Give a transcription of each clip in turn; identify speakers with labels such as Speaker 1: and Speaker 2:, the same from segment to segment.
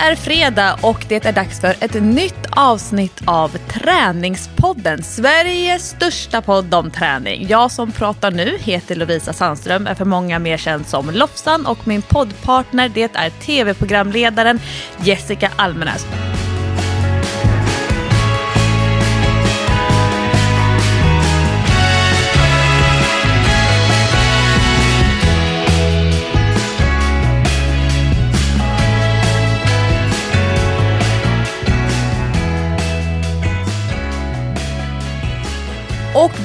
Speaker 1: Det är fredag och det är dags för ett nytt avsnitt av Träningspodden, Sveriges största podd om träning. Jag som pratar nu heter Lovisa Sandström, är för många mer känd som Lofsan och min poddpartner det är tv-programledaren Jessica Almenäs.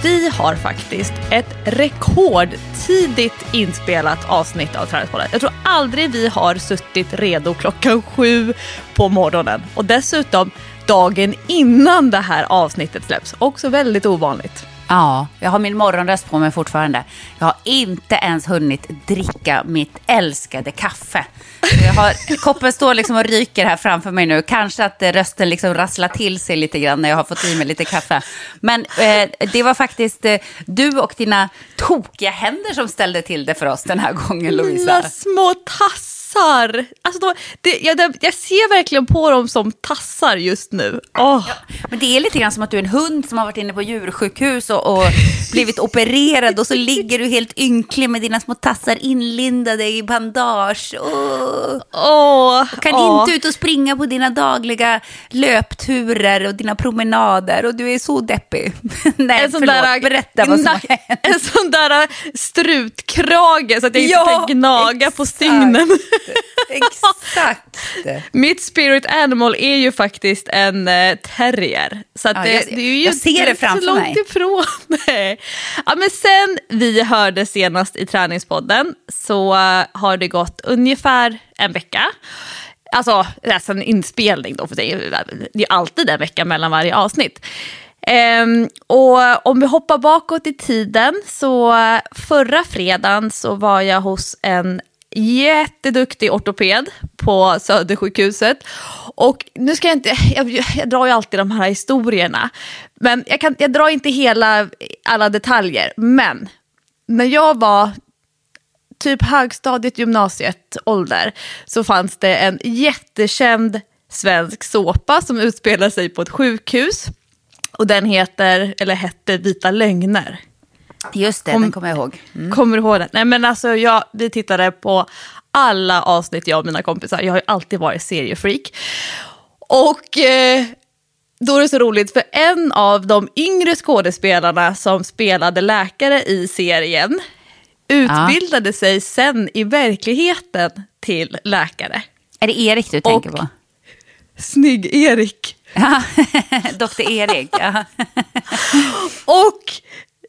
Speaker 1: Vi har faktiskt ett rekordtidigt inspelat avsnitt av Träningspodden. Jag tror aldrig vi har suttit redo klockan sju på morgonen. Och dessutom dagen innan det här avsnittet släpps. Också väldigt ovanligt.
Speaker 2: Ja, jag har min morgonröst på mig fortfarande. Jag har inte ens hunnit dricka mitt älskade kaffe. Jag har, koppen står liksom och ryker här framför mig nu. Kanske att rösten liksom rasslar till sig lite grann när jag har fått i mig lite kaffe. Men eh, det var faktiskt eh, du och dina tokiga händer som ställde till det för oss den här gången, Lovisa.
Speaker 1: Mina små tassar tassar. Alltså då, det, jag, jag, ser verkligen på dem som tassar just nu. Oh. Ja,
Speaker 2: men det är lite grann som att du är en hund som har varit inne på djursjukhus och, och blivit opererad och så ligger du helt ynklig med dina små tassar inlindade i bandage. Oh. Oh. kan oh. inte ut och springa på dina dagliga löpturer och dina promenader och du är så deppig. Nej, en sån förlåt, där, berätta vad som har hänt.
Speaker 1: En sån där strutkrage så att jag inte ja, kan gnaga exakt. på stygnen.
Speaker 2: Exakt.
Speaker 1: Mitt spirit animal är ju faktiskt en eh, terrier. Så
Speaker 2: ja, det, jag, det, är ju jag ser det framför
Speaker 1: långt mig. ifrån. ja, men sen vi hörde senast i träningspodden så har det gått ungefär en vecka. Alltså, alltså en inspelning då, för det är, är alltid en vecka mellan varje avsnitt. Um, och om vi hoppar bakåt i tiden så förra fredagen så var jag hos en jätteduktig ortoped på Södersjukhuset. Och nu ska jag inte, jag, jag drar ju alltid de här historierna, men jag, kan, jag drar inte hela, alla detaljer. Men när jag var typ högstadiet, gymnasiet ålder så fanns det en jättekänd svensk såpa som utspelar sig på ett sjukhus. Och den heter, eller hette Vita lögner.
Speaker 2: Just det, Kom, den kommer jag ihåg.
Speaker 1: Mm. Kommer du ihåg den? Nej men alltså jag, vi tittade på alla avsnitt jag och mina kompisar. Jag har ju alltid varit seriefreak. Och eh, då är det så roligt för en av de yngre skådespelarna som spelade läkare i serien utbildade ja. sig sen i verkligheten till läkare.
Speaker 2: Är det Erik du tänker och, på?
Speaker 1: Snygg-Erik.
Speaker 2: Doktor Erik.
Speaker 1: Och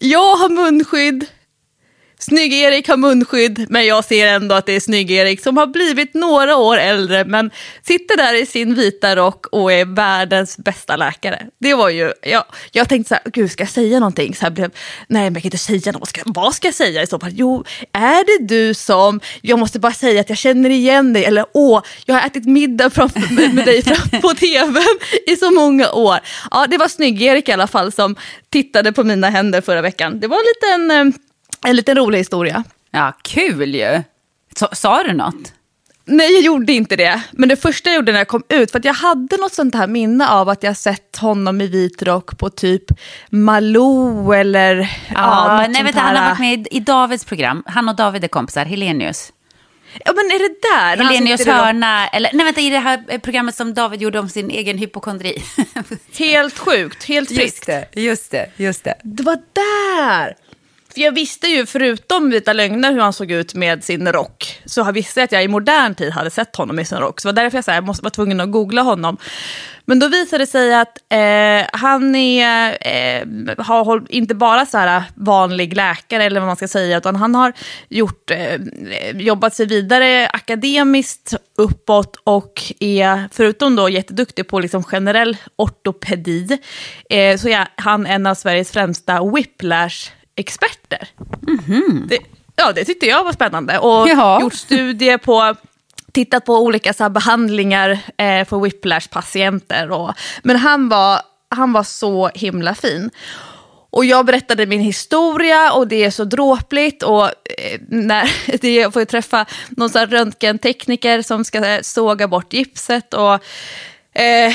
Speaker 1: jag har munskydd, Snygg-Erik har munskydd, men jag ser ändå att det är Snygg-Erik som har blivit några år äldre, men sitter där i sin vita rock och är världens bästa läkare. Det var ju, jag, jag tänkte så här, gud ska jag säga någonting? Så här blev, nej men jag kan inte säga något, vad ska, vad ska jag säga i så fall? Jo, är det du som, jag måste bara säga att jag känner igen dig, eller åh, jag har ätit middag framför, med dig fram på tv i så många år. Ja, det var Snygg-Erik i alla fall som tittade på mina händer förra veckan. Det var en liten eh, en liten rolig historia.
Speaker 2: Ja, kul ju. Sa, sa du något?
Speaker 1: Nej, jag gjorde inte det. Men det första jag gjorde när jag kom ut, för att jag hade något sånt här minne av att jag sett honom i vit rock på typ Malou eller... Ja,
Speaker 2: ja nej, vet han har varit med i, Davids program. Han och David är kompisar, Helenius.
Speaker 1: Ja, men är det där?
Speaker 2: Helenius hörna, eller nej vänta, i det här programmet som David gjorde om sin egen hypokondri.
Speaker 1: helt sjukt, helt friskt.
Speaker 2: Just det, just det, just det.
Speaker 1: Det var där! För jag visste ju, förutom Vita lögner, hur han såg ut med sin rock, så jag visste jag att jag i modern tid hade sett honom i sin rock. Så det var därför jag, så här, jag måste, var tvungen att googla honom. Men då visade det sig att eh, han är, eh, har inte bara så här vanlig läkare, eller vad man ska säga, utan han har gjort, eh, jobbat sig vidare akademiskt uppåt och är, förutom då jätteduktig på liksom generell ortopedi, eh, så är han en av Sveriges främsta whiplash experter. Mm -hmm. det, ja, det tyckte jag var spännande. Och Jaha. gjort studier på tittat på olika så behandlingar eh, för whiplash-patienter. men han var, han var så himla fin. Och jag berättade min historia och det är så dråpligt. Och eh, när, det, jag får träffa någon här röntgentekniker som ska såga bort gipset. Och Eh,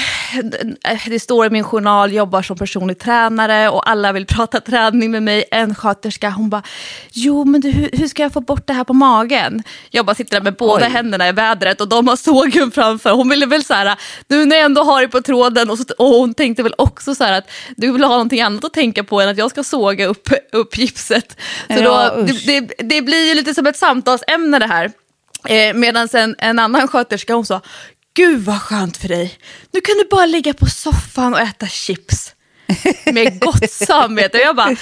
Speaker 1: det står i min journal, jobbar som personlig tränare och alla vill prata träning med mig. En sköterska, hon bara, jo men du, hur, ska jag få bort det här på magen? Jag bara sitter där med båda Oj. händerna i vädret och de har sågen framför. Hon ville väl så här, nu när jag ändå har det på tråden och, så, och hon tänkte väl också så här att du vill ha någonting annat att tänka på än att jag ska såga upp, upp gipset. Så ja, då, det, det, det, blir ju lite som ett samtalsämne det här. Eh, Medan en, en annan sköterska hon sa, Gud vad skönt för dig. Nu kan du bara ligga på soffan och äta chips. Med gott samvete. Och jag bara,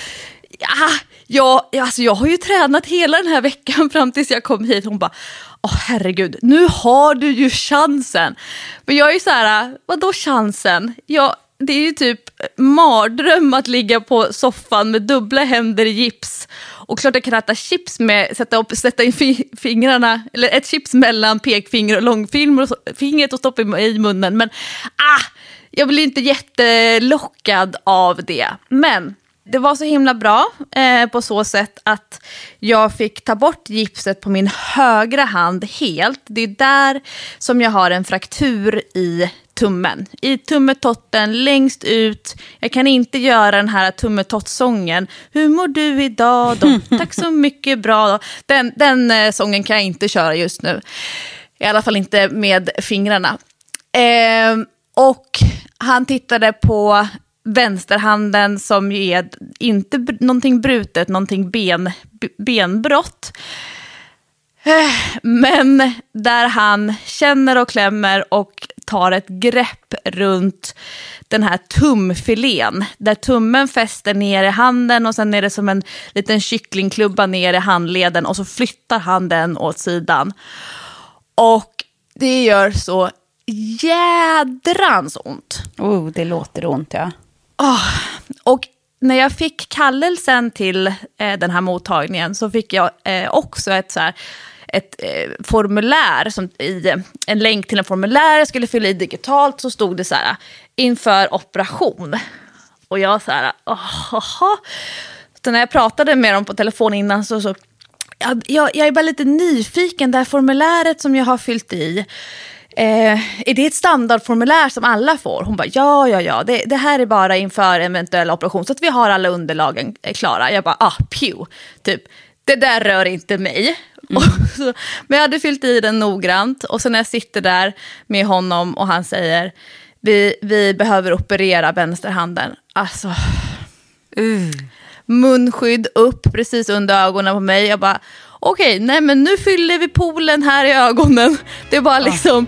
Speaker 1: ja, jag, alltså jag har ju tränat hela den här veckan fram tills jag kom hit. Hon bara, åh herregud, nu har du ju chansen. Men jag är ju så här, vadå chansen? Jag, det är ju typ mardröm att ligga på soffan med dubbla händer i gips. Och klart jag kan äta chips med, sätta, upp, sätta in fingrarna, eller ett chips mellan pekfinger och långfingret och stoppa i munnen. Men ah, jag blir inte jättelockad av det. Men det var så himla bra eh, på så sätt att jag fick ta bort gipset på min högra hand helt. Det är där som jag har en fraktur i tummen. I tummetotten, längst ut. Jag kan inte göra den här tummetott-sången. Hur mår du idag då? Tack så mycket, bra. Den, den eh, sången kan jag inte köra just nu. I alla fall inte med fingrarna. Eh, och han tittade på vänsterhanden som är inte någonting brutet, någonting ben, benbrott. Men där han känner och klämmer och tar ett grepp runt den här tumfilén. Där tummen fäster ner i handen och sen är det som en liten kycklingklubba ner i handleden och så flyttar han den åt sidan. Och det gör så jädrans ont.
Speaker 2: Oh, det låter ont ja.
Speaker 1: Oh, och när jag fick kallelsen till eh, den här mottagningen så fick jag eh, också ett så här, ett eh, formulär, som, i, eh, en länk till en formulär jag skulle fylla i digitalt, så stod det så här, inför operation. Och jag så här, jaha. Så när jag pratade med dem på telefon innan så, så jag, jag, jag är bara lite nyfiken, det här formuläret som jag har fyllt i, Eh, är det ett standardformulär som alla får? Hon bara, ja, ja, ja, det, det, här är bara inför eventuell operation så att vi har alla underlagen eh, klara. Jag bara, ah, pew, typ, det där rör inte mig. Mm. Så, men jag hade fyllt i den noggrant och sen när jag sitter där med honom och han säger, vi, vi behöver operera vänsterhanden. Alltså, mm. munskydd upp precis under ögonen på mig. Jag bara, okej, okay, nej men nu fyller vi poolen här i ögonen. Det var liksom...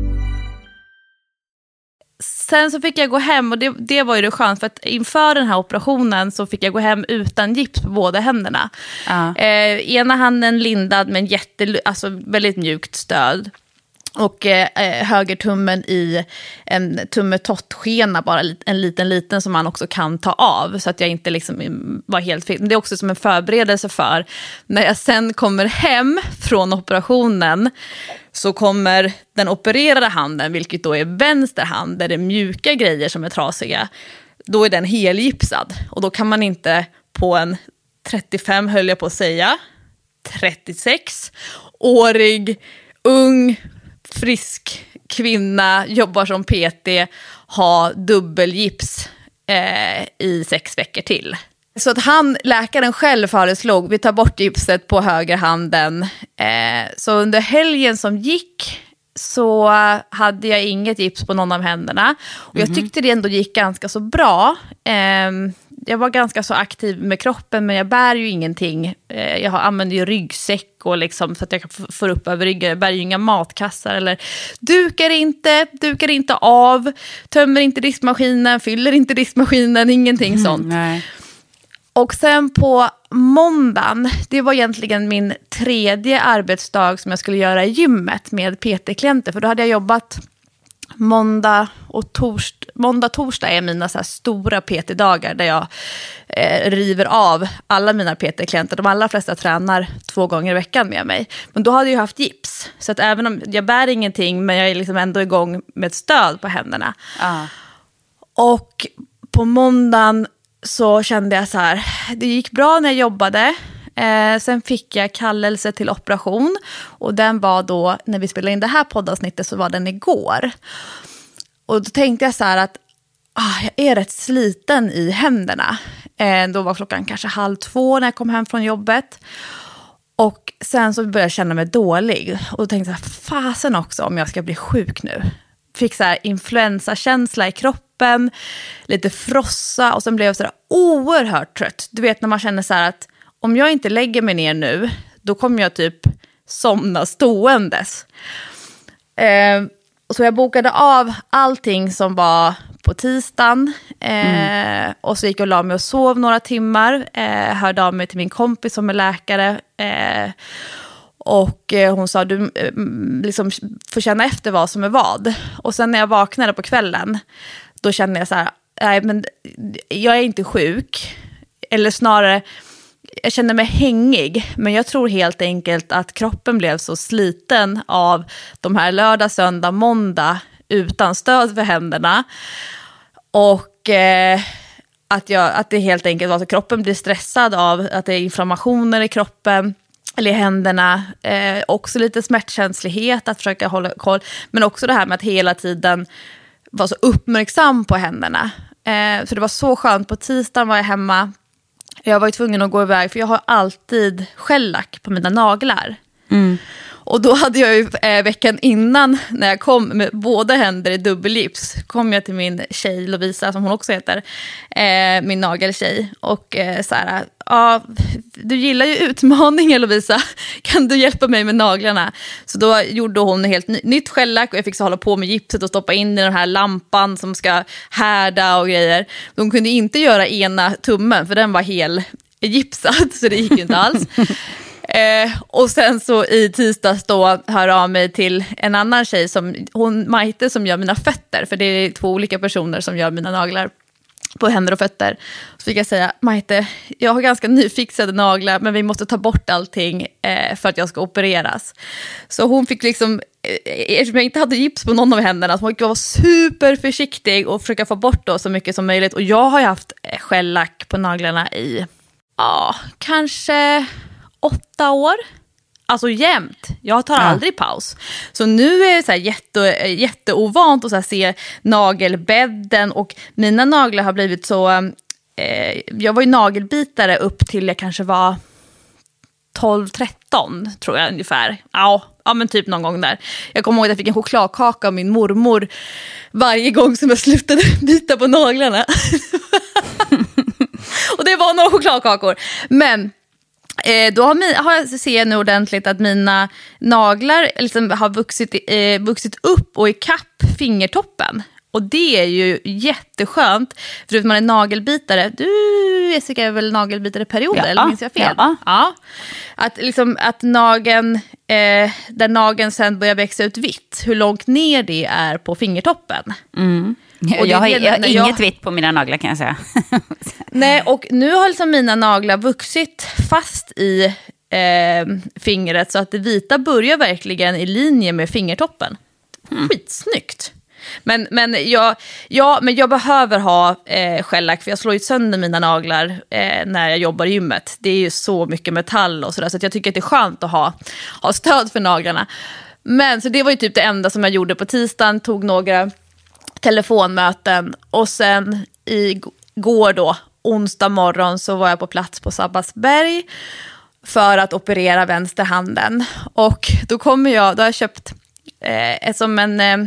Speaker 1: Sen så fick jag gå hem och det, det var ju det skönt för att inför den här operationen så fick jag gå hem utan gips på båda händerna. Uh. Eh, ena handen lindad med en jätte, alltså väldigt mjukt stöd. Och eh, eh, högertummen i en tummetott-skena, bara en liten liten som man också kan ta av. Så att jag inte liksom mm, var helt fel. Det är också som en förberedelse för när jag sen kommer hem från operationen så kommer den opererade handen, vilket då är vänster hand, där det är mjuka grejer som är trasiga, då är den helgipsad. Och då kan man inte på en 35, höll jag på att säga, 36-årig, ung, frisk kvinna, jobbar som PT, ha dubbelgips eh, i sex veckor till. Så att han, läkaren själv föreslog, vi tar bort gipset på högerhanden. Eh, så under helgen som gick så hade jag inget gips på någon av händerna. Och jag tyckte det ändå gick ganska så bra. Eh, jag var ganska så aktiv med kroppen, men jag bär ju ingenting. Eh, jag använder ju ryggsäck och liksom, så att jag kan få upp över ryggen. Jag bär ju inga matkassar eller dukar inte, dukar inte av, tömmer inte diskmaskinen, fyller inte diskmaskinen, ingenting sånt.
Speaker 2: Nej.
Speaker 1: Och sen på måndagen, det var egentligen min tredje arbetsdag som jag skulle göra i gymmet med PT-klienter. För då hade jag jobbat måndag och torst, måndag, torsdag är mina så stora PT-dagar där jag eh, river av alla mina PT-klienter. De allra flesta tränar två gånger i veckan med mig. Men då hade jag haft gips. Så att även om jag bär ingenting, men jag är liksom ändå igång med ett stöd på händerna.
Speaker 2: Ja.
Speaker 1: Och på måndagen så kände jag så här, det gick bra när jag jobbade. Eh, sen fick jag kallelse till operation och den var då, när vi spelade in det här poddavsnittet så var den igår. Och då tänkte jag så här att ah, jag är rätt sliten i händerna. Eh, då var klockan kanske halv två när jag kom hem från jobbet. Och sen så började jag känna mig dålig. Och då tänkte jag, fasen också om jag ska bli sjuk nu. Fick så här influensakänsla i kroppen, lite frossa och sen blev jag så här oerhört trött. Du vet när man känner så här att om jag inte lägger mig ner nu, då kommer jag typ somna ståendes. Eh, så jag bokade av allting som var på tisdagen. Eh, Och så gick jag och la mig och sov några timmar. Eh, hörde av mig till min kompis som är läkare. Eh, och eh, hon sa, du eh, liksom, får känna efter vad som är vad. Och sen när jag vaknade på kvällen, då kände jag så här, nej men jag är inte sjuk. Eller snarare, jag kände mig hängig, men jag tror helt enkelt att kroppen blev så sliten av de här lördag, söndag, måndag utan stöd för händerna. Och eh, att, jag, att det helt enkelt var så kroppen blir stressad av att det är inflammationer i kroppen eller i händerna. Eh, också lite smärtkänslighet, att försöka hålla koll. Men också det här med att hela tiden vara så uppmärksam på händerna. Eh, så det var så skönt. På tisdagen var jag hemma. Jag var ju tvungen att gå iväg, för jag har alltid shellack på mina naglar. Och då hade jag ju eh, veckan innan, när jag kom med båda händer i dubbelgips, kom jag till min tjej Lovisa, som hon också heter, eh, min nageltjej. Och eh, så här, ja, du gillar ju utmaningar Lovisa, kan du hjälpa mig med naglarna? Så då gjorde hon helt ny, nytt shellack och jag fick så hålla på med gipset och stoppa in i den här lampan som ska härda och grejer. De kunde inte göra ena tummen, för den var hel gipsad, så det gick ju inte alls. Eh, och sen så i tisdags då hör av mig till en annan tjej, som, hon Maite som gör mina fötter, för det är två olika personer som gör mina naglar på händer och fötter. Så fick jag säga, Maite, jag har ganska nyfixade naglar, men vi måste ta bort allting eh, för att jag ska opereras. Så hon fick liksom, eh, eftersom jag inte hade gips på någon av händerna, så hon fick vara superförsiktig och försöka få bort då så mycket som möjligt. Och jag har ju haft eh, skällack shellack på naglarna i, ja, kanske åtta år. Alltså jämt. Jag tar
Speaker 2: Ja.
Speaker 1: aldrig paus. Så nu är det så här jätte, jätteovant att så se nagelbädden och mina naglar har blivit så... Eh, jag var ju nagelbitare upp till jag kanske var 12-13 tror jag ungefär. Ja, ja, men typ någon gång där. Jag kommer ihåg att jag fick en chokladkaka av min mormor varje gång som jag slutade bita på naglarna. och det var några chokladkakor. Men Eh, då har, mi, har jag, ser jag nu ordentligt att mina naglar liksom har vuxit, eh, vuxit upp och ikapp fingertoppen. Och det är ju jätteskönt, för att man är nagelbitare. Du Jessica är väl nagelbitare-perioder,
Speaker 2: Ja.
Speaker 1: eller minns jag fel?
Speaker 2: Ja.
Speaker 1: ja. Att, liksom, att nageln, eh, där nageln sen börjar växa ut vitt, hur långt ner det är på fingertoppen. Och
Speaker 2: Jag har, jag
Speaker 1: jag-
Speaker 2: inget vitt på mina naglar kan jag säga.
Speaker 1: Nej, och nu har liksom mina naglar vuxit fast i eh, fingret så att det vita börjar verkligen i linje med fingertoppen. Skitsnyggt. Men, men, jag, ja, men jag behöver ha eh, shellack för jag slår ju sönder mina naglar eh, när jag jobbar i gymmet. Det är ju så mycket metall och sådär så att jag tycker att det är skönt att ha, ha stöd för naglarna. Men så det var ju typ det enda som jag gjorde på tisdagen, tog några telefonmöten och sen igår då onsdag morgon så var jag på plats på Sabbatsberg för att operera vänsterhanden. Och då kommer jag, då har jag köpt eh, som en, eh,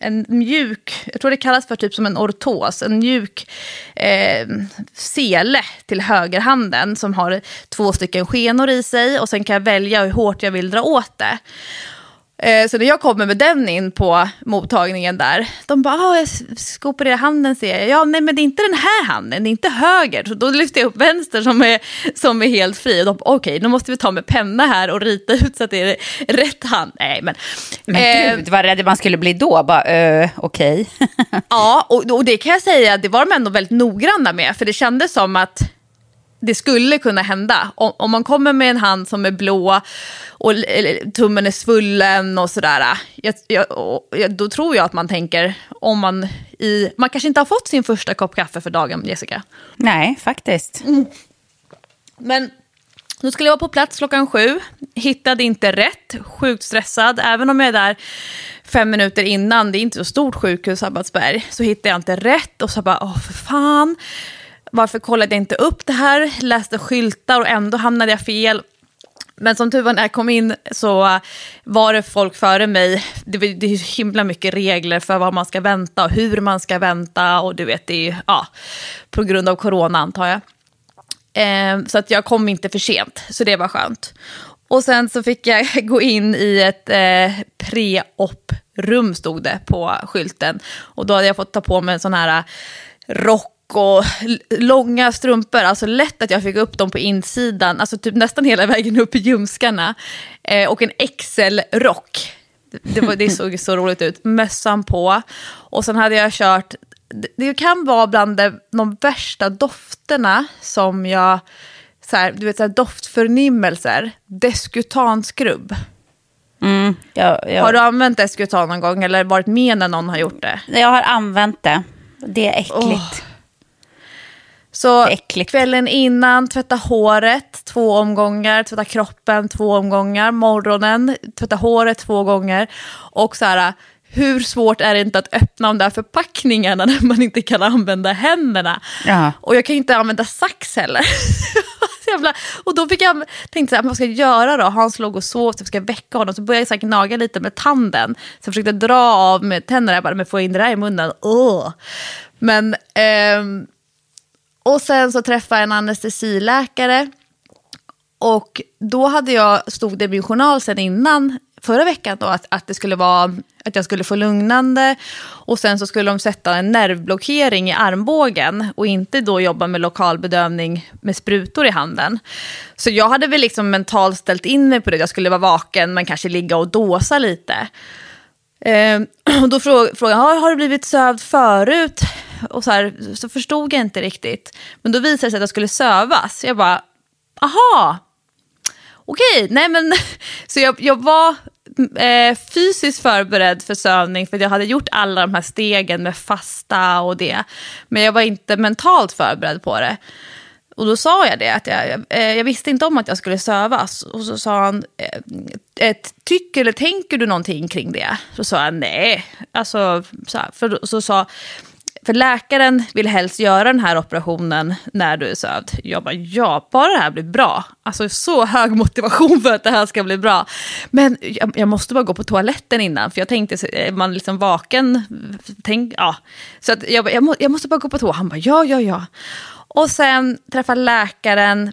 Speaker 1: en mjuk, jag tror det kallas för typ som en ortos, en mjuk eh, sele till högerhanden som har två stycken skenor i sig och sen kan jag välja hur hårt jag vill dra åt det. Eh, så när jag kommer med den in på mottagningen där, de bara, ah, jag ska operera handen ser jag. Ja, nej men det är inte den här handen, det är inte höger. Så då lyfter jag upp vänster som är, som är helt fri. Och de bara, okej, okay, då måste vi ta med penna här och rita ut så att det är rätt hand. Nej, men...
Speaker 2: Men eh, gud, vad rädd man skulle bli då. Bara, uh, okej.
Speaker 1: Okay. ja, och, och det kan jag säga, det var de ändå väldigt noggranna med. För det kändes som att det skulle kunna hända. Om, om, man kommer med en hand som är blå och tummen är svullen och sådär. Jag, jag, då tror jag att man tänker, om man i... Man kanske inte har fått sin första kopp kaffe för dagen, Jessica.
Speaker 2: Nej, faktiskt.
Speaker 1: Mm. Men då skulle jag vara på plats klockan sju, hittade inte rätt, sjukt stressad. Även om jag är där fem minuter innan, det är inte så stort sjukhus, Sabbatsberg, så hittade jag inte rätt. Och så bara, åh för fan varför kollade jag inte upp det här? Läste skyltar och ändå hamnade jag fel. Men som tur var när jag kom in så var det folk före mig. Det, det är himla mycket regler för vad man ska vänta och hur man ska vänta. Och du vet, det är ja, på grund av corona antar jag. Eh, så att jag kom inte för sent, så det var skönt. Och sen så fick jag gå in i ett eh, pre-op-rum stod det på skylten. Och då hade jag fått ta på mig en sån här eh, rock och långa strumpor, alltså lätt att jag fick upp dem på insidan, alltså typ nästan hela vägen upp i ljumskarna. Eh, och en XL-rock. Det, var, det såg så roligt ut. Mössan på. Och sen hade jag kört, det kan vara bland de, de värsta dofterna som jag, så här, du vet så här, doftförnimmelser, Deskutanskrubb.
Speaker 2: Mm, ja, ja.
Speaker 1: Har du använt Deskutan någon gång eller varit med när någon har gjort det?
Speaker 2: Jag har använt det. Det är äckligt. Oh.
Speaker 1: Så Äckligt. kvällen innan, tvätta håret två omgångar, tvätta kroppen två omgångar, morgonen, tvätta håret två gånger. Och så här, hur svårt är det inte att öppna de där förpackningarna när man inte kan använda händerna?
Speaker 2: Ja.
Speaker 1: Och jag kan inte använda sax heller. Och då fick jag tänkte här, vad ska jag göra då? Hans låg och sov, så jag ska väcka honom. Så började jag så här, gnaga lite med tanden. Så jag försökte dra av med tänderna, jag bara, men få in det där i munnen. Ugh. Men ehm, och sen så träffade jag en anestesiläkare. Och då hade jag, stod det i min journal sen innan, förra veckan då, att, att, det skulle vara, att jag skulle få lugnande. Och sen så skulle de sätta en nervblockering i armbågen och inte då jobba med lokalbedövning med sprutor i handen. Så jag hade väl liksom mentalt ställt in mig på det, jag skulle vara vaken men kanske ligga och dåsa lite. Eh, och då frågade jag, har, har du blivit sövd förut? Och så, här, så förstod jag inte riktigt. Men då visade det sig att jag skulle sövas. Jag bara, aha, okej, nej men. Så jag, jag var eh, fysiskt förberedd för sövning för jag hade gjort alla de här stegen med fasta och det. Men jag var inte mentalt förberedd på det. Och då sa jag det, att jag, eh, jag, visste inte om att jag skulle sövas. Och så sa han, eh, tycker eller tänker du någonting kring det? Så sa jag nej. Alltså, så, här, för, så sa för läkaren vill helst göra den här operationen när du är sövd. Jag bara, ja, bara det här blir bra. Alltså så hög motivation för att det här ska bli bra. Men jag, jag måste bara gå på toaletten innan, för jag tänkte, är man liksom vaken? Tänk, ja. Så att jag, jag, må, jag måste bara gå på toa. Han bara, ja, ja, ja. Och sen träffa läkaren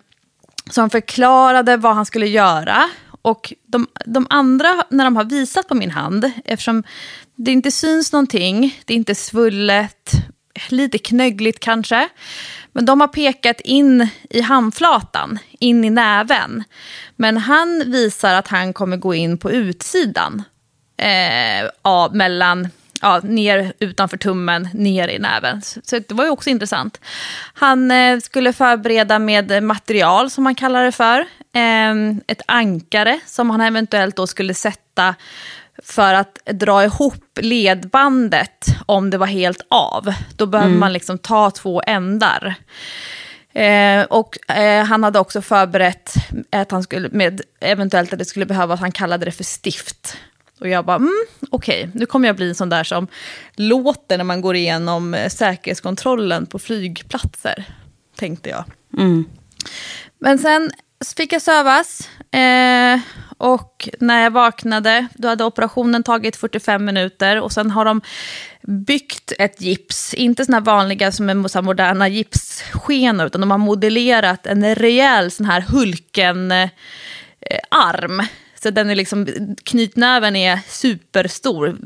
Speaker 1: som förklarade vad han skulle göra. Och de, de andra, när de har visat på min hand, eftersom det inte syns någonting, det är inte svullet, lite knöggligt kanske. Men de har pekat in i handflatan, in i näven. Men han visar att han kommer gå in på utsidan. Eh, av, mellan, ja, ner utanför tummen, ner i näven. Så det var ju också intressant. Han eh, skulle förbereda med material, som han kallar det för. Eh, ett ankare som han eventuellt då skulle sätta för att dra ihop ledbandet om det var helt av. Då behöver mm. man liksom ta två ändar. Eh, och eh, han hade också förberett att han skulle, med eventuellt att det skulle behövas, han kallade det för stift. Och jag bara, mm, okej, okay. nu kommer jag bli en sån där som låter när man går igenom eh, säkerhetskontrollen på flygplatser. tänkte jag. Men sen fick jag sövas. Eh, och när jag vaknade, då hade operationen tagit 45 minuter. Och sen har de byggt ett gips, inte såna här vanliga som är så moderna gipsskenor, utan de har modellerat en rejäl sån här Hulken-arm. så den är liksom, knytnäven är superstor,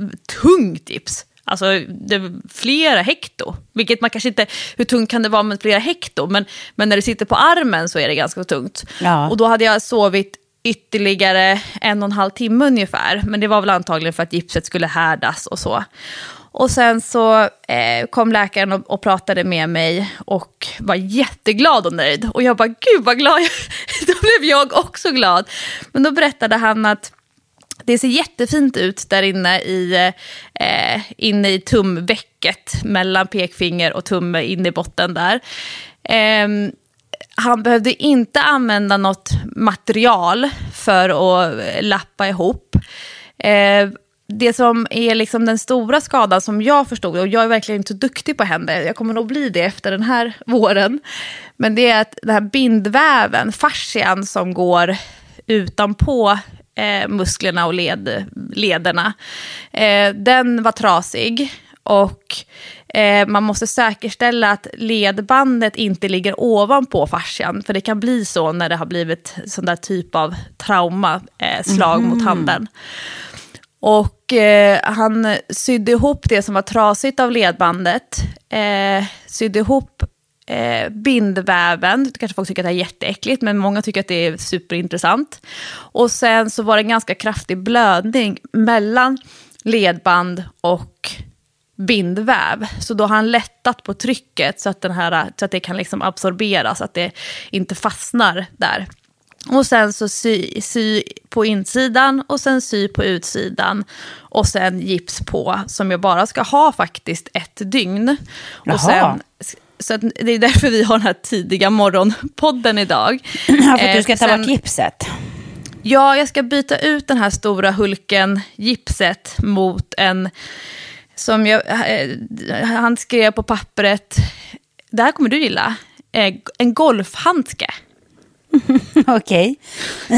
Speaker 1: tungt gips. Alltså det är flera hekto. Vilket man kanske inte, hur tungt kan det vara med flera hekto? Men, men när det sitter på armen så är det ganska tungt.
Speaker 2: Ja.
Speaker 1: Och då hade jag sovit ytterligare en och en halv timme ungefär. Men det var väl antagligen för att gipset skulle härdas och så. Och sen så eh, kom läkaren och, och pratade med mig och var jätteglad och nöjd. Och jag bara, gud vad glad jag Då blev jag också glad. Men då berättade han att det ser jättefint ut där inne i, eh, inne i tumvecket mellan pekfinger och tumme in i botten där. Eh, han behövde inte använda något material för att eh, lappa ihop. Eh, det som är liksom den stora skadan som jag förstod, och jag är verkligen inte så duktig på händer, jag kommer nog bli det efter den här våren, men det är att den här bindväven, fascian som går utanpå eh, musklerna och led, lederna, eh, den var trasig. Och eh, man måste säkerställa att ledbandet inte ligger ovanpå fascian. För det kan bli så när det har blivit sån där typ av trauma, eh, slag mot handen. Och eh, han sydde ihop det som var trasigt av ledbandet. Eh, sydde ihop eh, bindväven. Kanske folk tycker att det är jätteäckligt, men många tycker att det är superintressant. Och sen så var det en ganska kraftig blödning mellan ledband och bindväv. Så då har han lättat på trycket så att, den här, så att det kan liksom absorberas, så att det inte fastnar där. Och sen så sy, sy på insidan och sen sy på utsidan. Och sen gips på, som jag bara ska ha faktiskt ett dygn.
Speaker 2: Jaha.
Speaker 1: Och sen, så det är därför vi har den här tidiga morgonpodden idag.
Speaker 2: Ja, för att du ska
Speaker 1: Eh,
Speaker 2: ta
Speaker 1: sen-
Speaker 2: bort gipset.
Speaker 1: Ja, jag ska byta ut den här stora Hulken-gipset mot en som jag, eh, han skrev på pappret, det här kommer du gilla, eh, en golfhandske.
Speaker 2: Okej.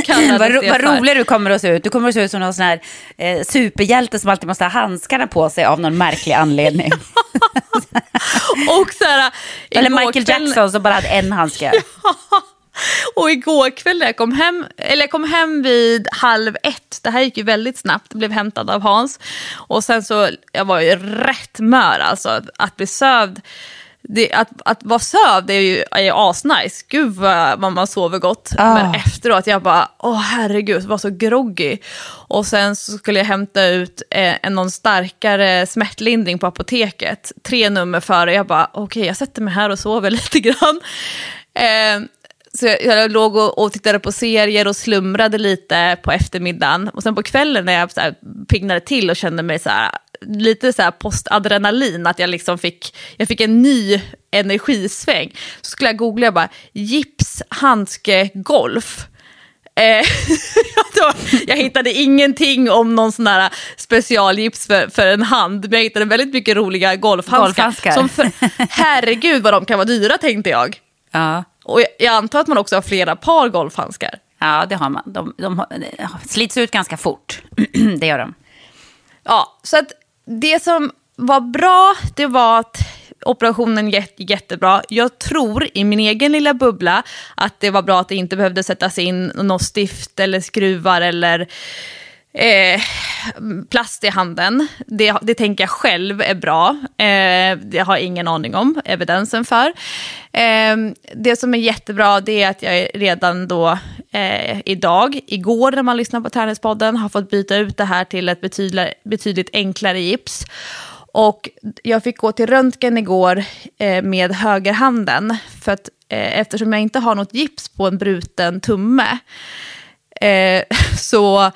Speaker 1: Kallades
Speaker 2: vad, ro, vad rolig du kommer att se ut. Du kommer att se ut som någon sån här eh, superhjälte som alltid måste ha handskarna på sig av någon märklig anledning.
Speaker 1: Och så här,
Speaker 2: Eller Michael
Speaker 1: kväll-
Speaker 2: Jackson som bara hade en handske.
Speaker 1: Och igår kväll när jag kom hem, eller jag kom hem vid halv ett, det här gick ju väldigt snabbt, blev hämtad av Hans. Och sen så, jag var ju rätt mör alltså, att bli sövd. Det, att, att vara sövd är ju är asnice, gud vad, man sover gott.
Speaker 2: Ah.
Speaker 1: Men efteråt, jag bara, åh herregud, var så groggy. Och sen så skulle jag hämta ut eh, en någon starkare smärtlindring på apoteket, tre nummer före. Jag bara, okej jag sätter mig här och sover lite grann. Eh, så jag, jag låg och, och tittade på serier och slumrade lite på eftermiddagen. Och sen på kvällen när jag så här, piggnade till och kände mig så här, lite så här postadrenalin, att jag liksom fick, jag fick en ny energisväng. Så skulle jag googla, jag bara, gips, handske, golf. Eh, jag hittade ingenting om någon sån här specialgips för, för en hand, men jag hittade väldigt mycket roliga golfhandskar.
Speaker 2: Golfhandskar.
Speaker 1: Som för, herregud vad de kan vara dyra tänkte jag.
Speaker 2: Ja.
Speaker 1: Och jag, antar att man också har flera par golfhandskar.
Speaker 2: ja, det har man. De, de de slits ut ganska fort. det gör de.
Speaker 1: Ja, så att det som var bra, det var att operationen gick jättebra. Jag tror i min egen lilla bubbla att det var bra att det inte behövde sättas in något stift eller skruvar eller eh, plast i handen. Det, det tänker jag själv är bra. Eh, det har jag ingen aning om evidensen för. Eh, det som är jättebra det är att jag redan då eh, idag, igår när man lyssnar på Tärningspodden, har fått byta ut det här till ett betydligt, betydligt enklare gips. Och jag fick gå till röntgen igår eh, med högerhanden. För att eh, eftersom jag inte har något gips på en bruten tumme eh, så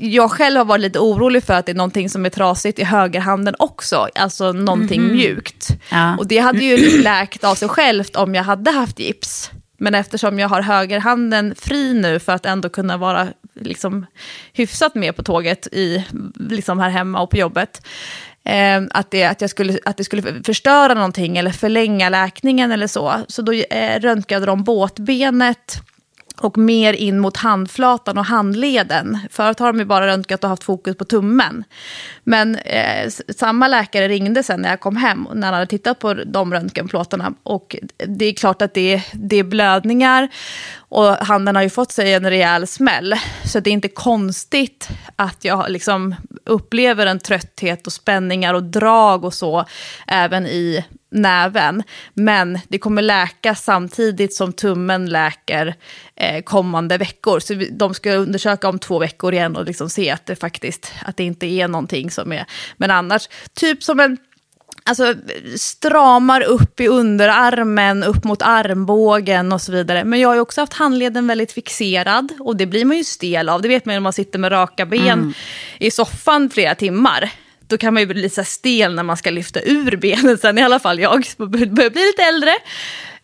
Speaker 1: jag själv har varit lite orolig för att det är någonting som är trasigt i högerhanden också, alltså någonting mjukt.
Speaker 2: Ja.
Speaker 1: Och det hade ju läkt av sig självt om jag hade haft gips. Men eftersom jag har högerhanden fri nu för att ändå kunna vara liksom, hyfsat med på tåget i, liksom här hemma och på jobbet, eh, att, det, att, jag skulle, att det skulle förstöra någonting eller förlänga läkningen eller så. Så då eh, röntgade de båtbenet och mer in mot handflatan och handleden. Förut har de ju bara röntgat och haft fokus på tummen. Men eh, samma läkare ringde sen när jag kom hem, när han hade tittat på de röntgenplåtarna. Och det är klart att det, det är blödningar och handen har ju fått sig en rejäl smäll. Så det är inte konstigt att jag liksom upplever en trötthet och spänningar och drag och så även i näven. Men det kommer läka samtidigt som tummen läker eh, kommande veckor. Så de ska undersöka om två veckor igen och liksom se att det faktiskt att det inte är någonting som är... Men annars, typ som en alltså, stramar upp i underarmen, upp mot armbågen och så vidare. Men jag har ju också haft handleden väldigt fixerad och det blir man ju stel av. Det vet man ju när man sitter med raka ben mm. i soffan flera timmar. Då kan man ju bli lite stel när man ska lyfta ur benen sen, i alla fall jag börjar bli lite äldre.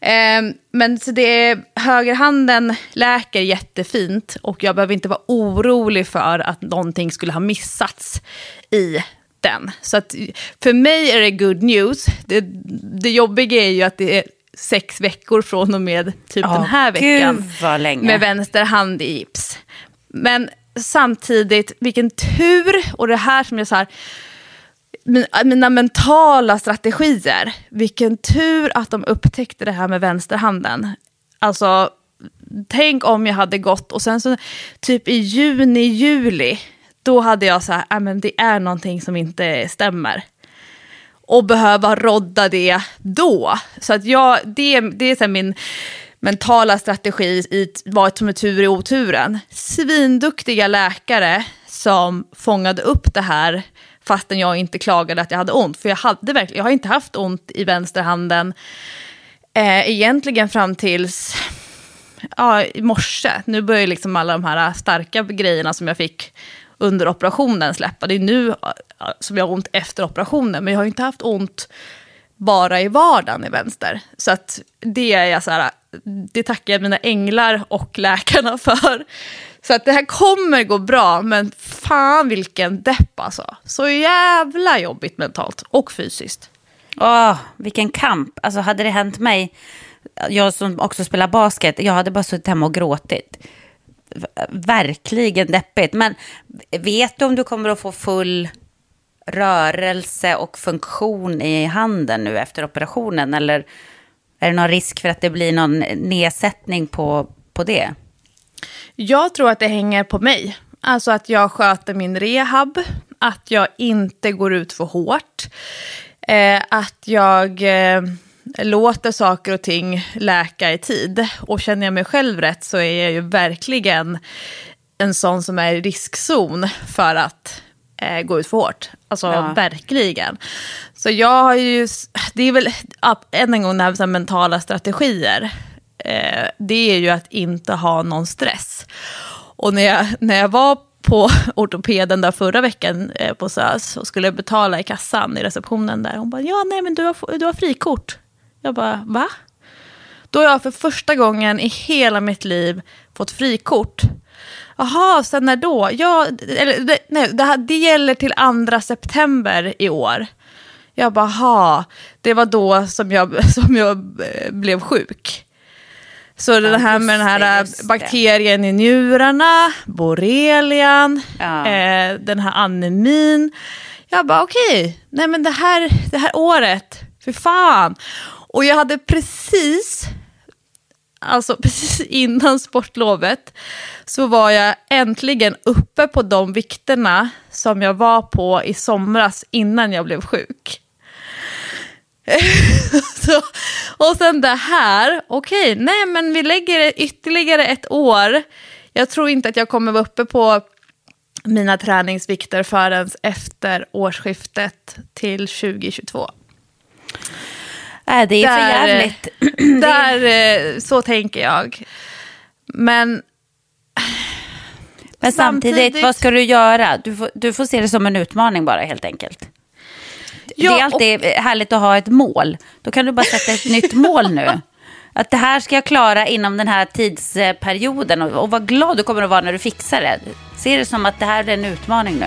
Speaker 1: Eh, men så det är, högerhanden läker jättefint och jag behöver inte vara orolig för att någonting skulle ha missats i den. Så att för mig är det good news. Det, det jobbiga är ju att det är sex veckor från och med typ oh, den här veckan. Med vänster hand i gips. Men samtidigt, vilken tur, och det här som jag sa, Äh, mina mentala strategier. Vilken tur att de upptäckte det här med vänsterhanden. Alltså, tänk om jag hade gått och sen så typ i juni, juli då hade jag så här, äh, men det är någonting som inte stämmer. Och behöva rodda det då. Så att jag, det, det är så min mentala strategi i vad som är tur i oturen. Svinduktiga läkare som fångade upp det här fastän jag inte klagade att jag hade ont. För jag, hade verkligen, jag har inte haft ont i vänsterhanden eh, egentligen fram tills ja, i morse. Nu börjar liksom alla de här starka grejerna som jag fick under operationen släppa. Det är nu eh, som jag har ont efter operationen, men jag har inte haft ont bara i vardagen i vänster. Så att det är jag så här, det tackar jag mina änglar och läkarna för. Så att det här kommer gå bra, men fan vilken depp alltså. Så jävla jobbigt mentalt och fysiskt.
Speaker 2: Åh, vilken kamp. Alltså hade det hänt mig, jag som också spelar basket, jag hade bara suttit hemma och gråtit verkligen deppigt. Men vet du om du kommer att få full rörelse och funktion i handen nu efter operationen? Eller är det någon risk för att det blir någon nedsättning på, på det?
Speaker 1: Jag tror att det hänger på mig. Alltså att jag sköter min rehab, att jag inte går ut för hårt, eh, att jag eh, låter saker och ting läka i tid. Och känner jag mig själv rätt så är jag ju verkligen en sån som är i riskzon för att eh, gå ut för hårt. Alltså ja. verkligen. Så jag har ju, det är väl än en gång det här med mentala strategier. Eh, det är ju att inte ha någon stress. Och när jag, när jag var på ortopeden där förra veckan eh, på SÖS och skulle betala i kassan i receptionen där. Hon bara, ja nej men du har, du har frikort. Jag bara, va? Då har jag för första gången i hela mitt liv fått frikort. Jaha, sen när då? Ja, eller, nej, det, här, det gäller till andra september i år. Jag bara, ha, det var då som jag, som jag eh, blev sjuk. Så det här med den här bakterien det. i njurarna, borrelian, ja. eh, den här anemin. Jag bara okej, okay, nej men det här, det här året, för fan. Och jag hade precis, alltså precis innan sportlovet, så var jag äntligen uppe på de vikterna som jag var på i somras innan jag blev sjuk. så, och sen det här, okej, okay, nej men vi lägger ytterligare ett år. Jag tror inte att jag kommer vara uppe på mina träningsvikter förrän efter årsskiftet till 2022.
Speaker 2: Äh, det är där, för jävligt.
Speaker 1: Där, eh, så tänker jag. Men...
Speaker 2: Men samtidigt, samtidigt, vad ska du göra? Du får, du får se det som en utmaning bara helt enkelt. Ja, det är alltid och... härligt att ha ett mål. Då kan du bara sätta ett nytt mål nu. Att det här ska jag klara inom den här tidsperioden. Och, och vad glad du kommer att vara när du fixar det. Se det som att det här är en utmaning nu.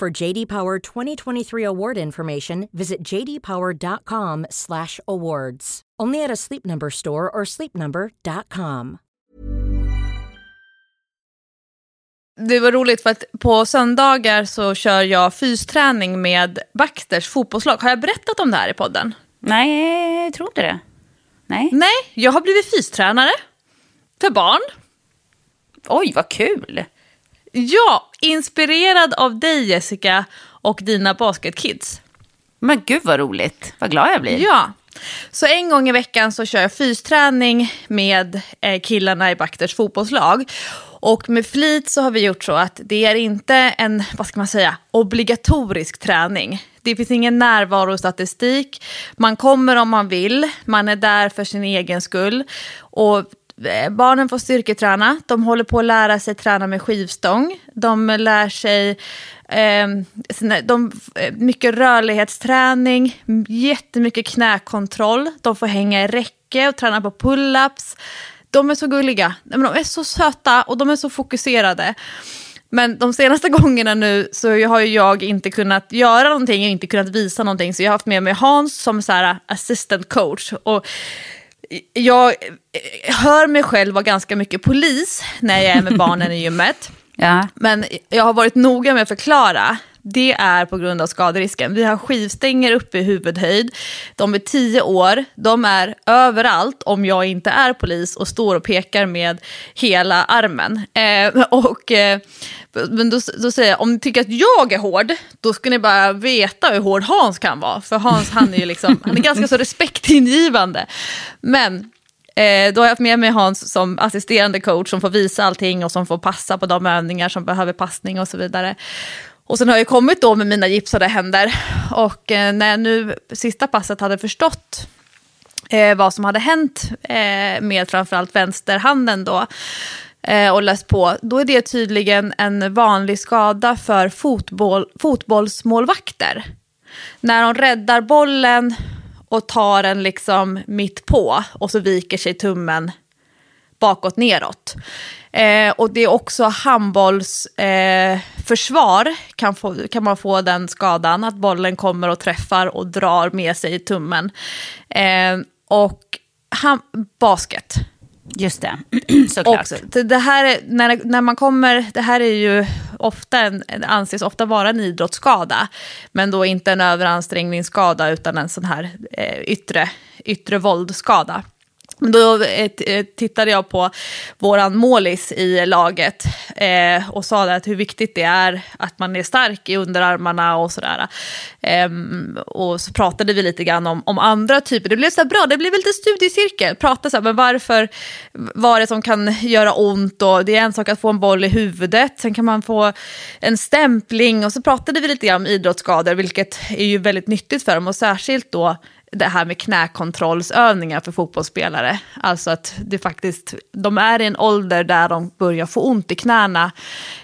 Speaker 3: For JD Power 2023 award information, visit jdpower.com/awards. Only at a Sleep Number store or sleepnumber.com.
Speaker 1: Det var roligt för att på söndagar så kör jag fysträning med Baxters fotbollslag. Har jag berättat om det här i podden?
Speaker 2: Nej, jag tror inte det. Nej.
Speaker 1: Nej, jag har blivit fystränare. För barn.
Speaker 2: Oj, vad kul.
Speaker 1: Ja, inspirerad av dig Jessica och dina basketkids.
Speaker 2: Men gud vad roligt. Vad glad jag blir.
Speaker 1: Ja, så en gång i veckan så kör jag fysträning med eh, killarna i Bakters fotbollslag. Och med flit så har vi gjort så att det är inte en, vad ska man säga, obligatorisk träning. Det finns ingen närvarostatistik. Man kommer om man vill. Man är där för sin egen skull. Och Eh, barnen får styrketräna. De håller på att lära sig träna med skivstång. De lär sig eh, sina- de, eh, mycket rörlighetsträning, jättemycket knäkontroll. De får hänga i räcke och träna på pull-ups. De är så gulliga. De är så söta och de är så fokuserade. Men de senaste gångerna nu så har jag inte kunnat göra någonting och inte kunnat visa någonting. Så jag har haft med mig Hans som så här assistant coach. Och jag eh, hör mig själv vara ganska mycket polis när jag är med barnen i gymmet.
Speaker 2: Ja.
Speaker 1: Men jag har varit noga med att förklara. Det är på grund av skaderisken. Vi har skivstänger uppe i huvudhöjd. De är tio år. De är överallt om jag inte är polis och står och pekar med hela armen. Eh, och, eh, men då, då säger jag, om ni tycker att jag är hård, då ska ni bara veta hur hård Hans kan vara. För Hans han är, ju liksom, han är ganska så respektingivande. Men Eh, då har jag haft med mig Hans som assisterande coach som får visa allting och som får passa på de övningar som behöver passning och så vidare. Och sen har jag kommit då med mina gipsade händer och eh, när jag nu sista passet hade förstått eh, vad som hade hänt eh, med framförallt vänsterhanden då Eh, och läst på, då är det tydligen en vanlig skada för fotboll, fotbollsmålvakter. När de räddar bollen och tar den liksom mitt på och så viker sig tummen bakåt neråt. Eh, och det är också handbollsförsvar eh, kan, få, kan man få den skadan, att bollen kommer och träffar och drar med sig tummen. Eh, och basket
Speaker 2: Just det, såklart.
Speaker 1: Och Det här är, när, när man kommer, det här är ju ofta en, anses ofta vara en idrottsskada, men då inte en överansträngningsskada utan en sån här eh, yttre, yttre våldsskada. Men Då eh, eh, tittade jag på våran målis i laget eh, och sa att hur viktigt det är att man är stark i underarmarna och sådär. Eh, och så pratade vi lite grann om, om andra typer. Det blev så bra, det blev lite studiecirkel. Prata så här, men varför, vad är det som kan göra ont? Och det är en sak att få en boll i huvudet, sen kan man få en stämpling. Och så pratade vi lite grann om idrottsskador, vilket är ju väldigt nyttigt för dem. Och särskilt då det här med knäkontrollsövningar för fotbollsspelare. Alltså att det faktiskt, de är i en ålder där de börjar få ont i knäna.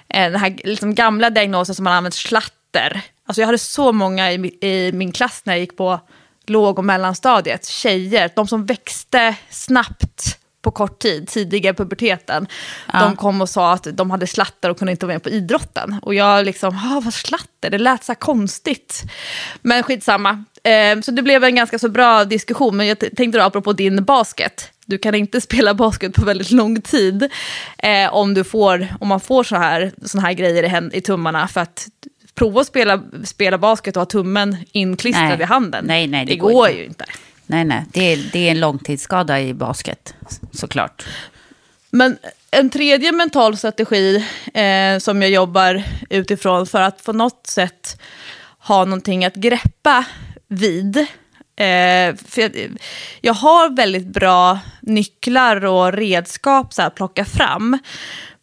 Speaker 1: Eh, den här liksom gamla diagnosen som man använder, slatter. Alltså jag hade så många i, i min klass när jag gick på låg och mellanstadiet, tjejer, de som växte snabbt på kort tid, tidiga i puberteten. De kom och sa att de hade slatter och kunde inte vara med på idrotten. Och jag liksom, ah, vad slatter? Det lät så här konstigt. Men skitsamma. Eh, så det blev en ganska så bra diskussion. Men jag tänkte då apropå din basket. Du kan inte spela basket på väldigt lång tid eh, om, du får, om man får så här, såna här grejer i, i tummarna. För att prova att spela, spela basket och ha tummen inklistrad
Speaker 2: Nej.
Speaker 1: i handen.
Speaker 2: Nej, nej, det
Speaker 1: det
Speaker 2: går
Speaker 1: går ju inte.
Speaker 2: Nej, nej, det är, det är en långtidsskada i basket, såklart.
Speaker 1: Men en tredje mental strategi eh, som jag jobbar utifrån för att på något sätt ha någonting att greppa vid. Eh, för jag, jag har väldigt bra nycklar och redskap så här, att plocka fram.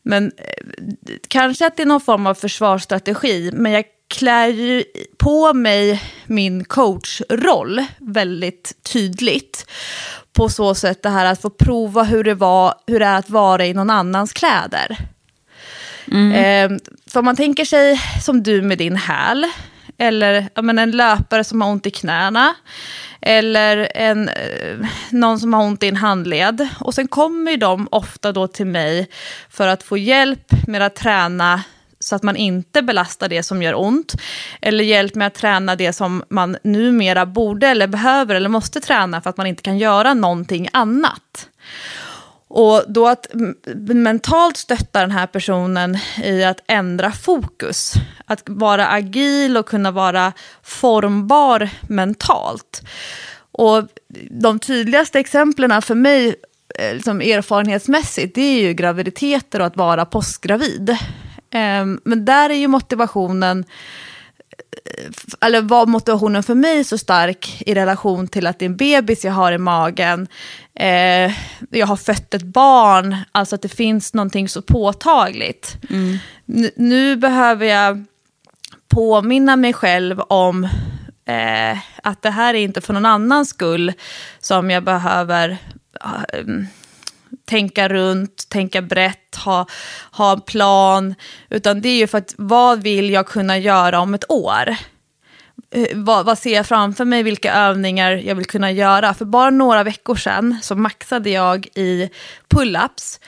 Speaker 1: Men eh, kanske att det är någon form av försvarsstrategi, men jag klär ju på mig min coachroll väldigt tydligt. På så sätt det här att få prova hur det, var, hur det är att vara i någon annans kläder. Eh, för om man tänker sig som du med din häl, eller men en löpare som har ont i knäna, eller en, eh, någon som har ont i en handled. Och sen kommer de ofta då till mig för att få hjälp med att träna så att man inte belastar det som gör ont. Eller hjälp med att träna det som man numera borde eller behöver eller måste träna för att man inte kan göra någonting annat. Och då att mentalt stötta den här personen i att ändra fokus. Att vara agil och kunna vara formbar mentalt. Och de tydligaste exemplen för mig eh, liksom erfarenhetsmässigt, det är ju graviditeter och att vara postgravid. Ehm, Men där är ju motivationen eller var motivationen för mig så stark i relation till att det är en bebis jag har i magen, eh, jag har fött ett barn, alltså att det finns någonting så påtagligt. Nu, nu behöver jag påminna mig själv om eh, att det här är inte för någon annans skull som jag behöver eh, tänka runt, tänka brett, ha, ha en plan. Utan det är ju för att vad vill jag kunna göra om ett år? Eh, Vad, vad ser jag framför mig, vilka övningar jag vill kunna göra? För bara några veckor sedan så maxade jag i pull-ups.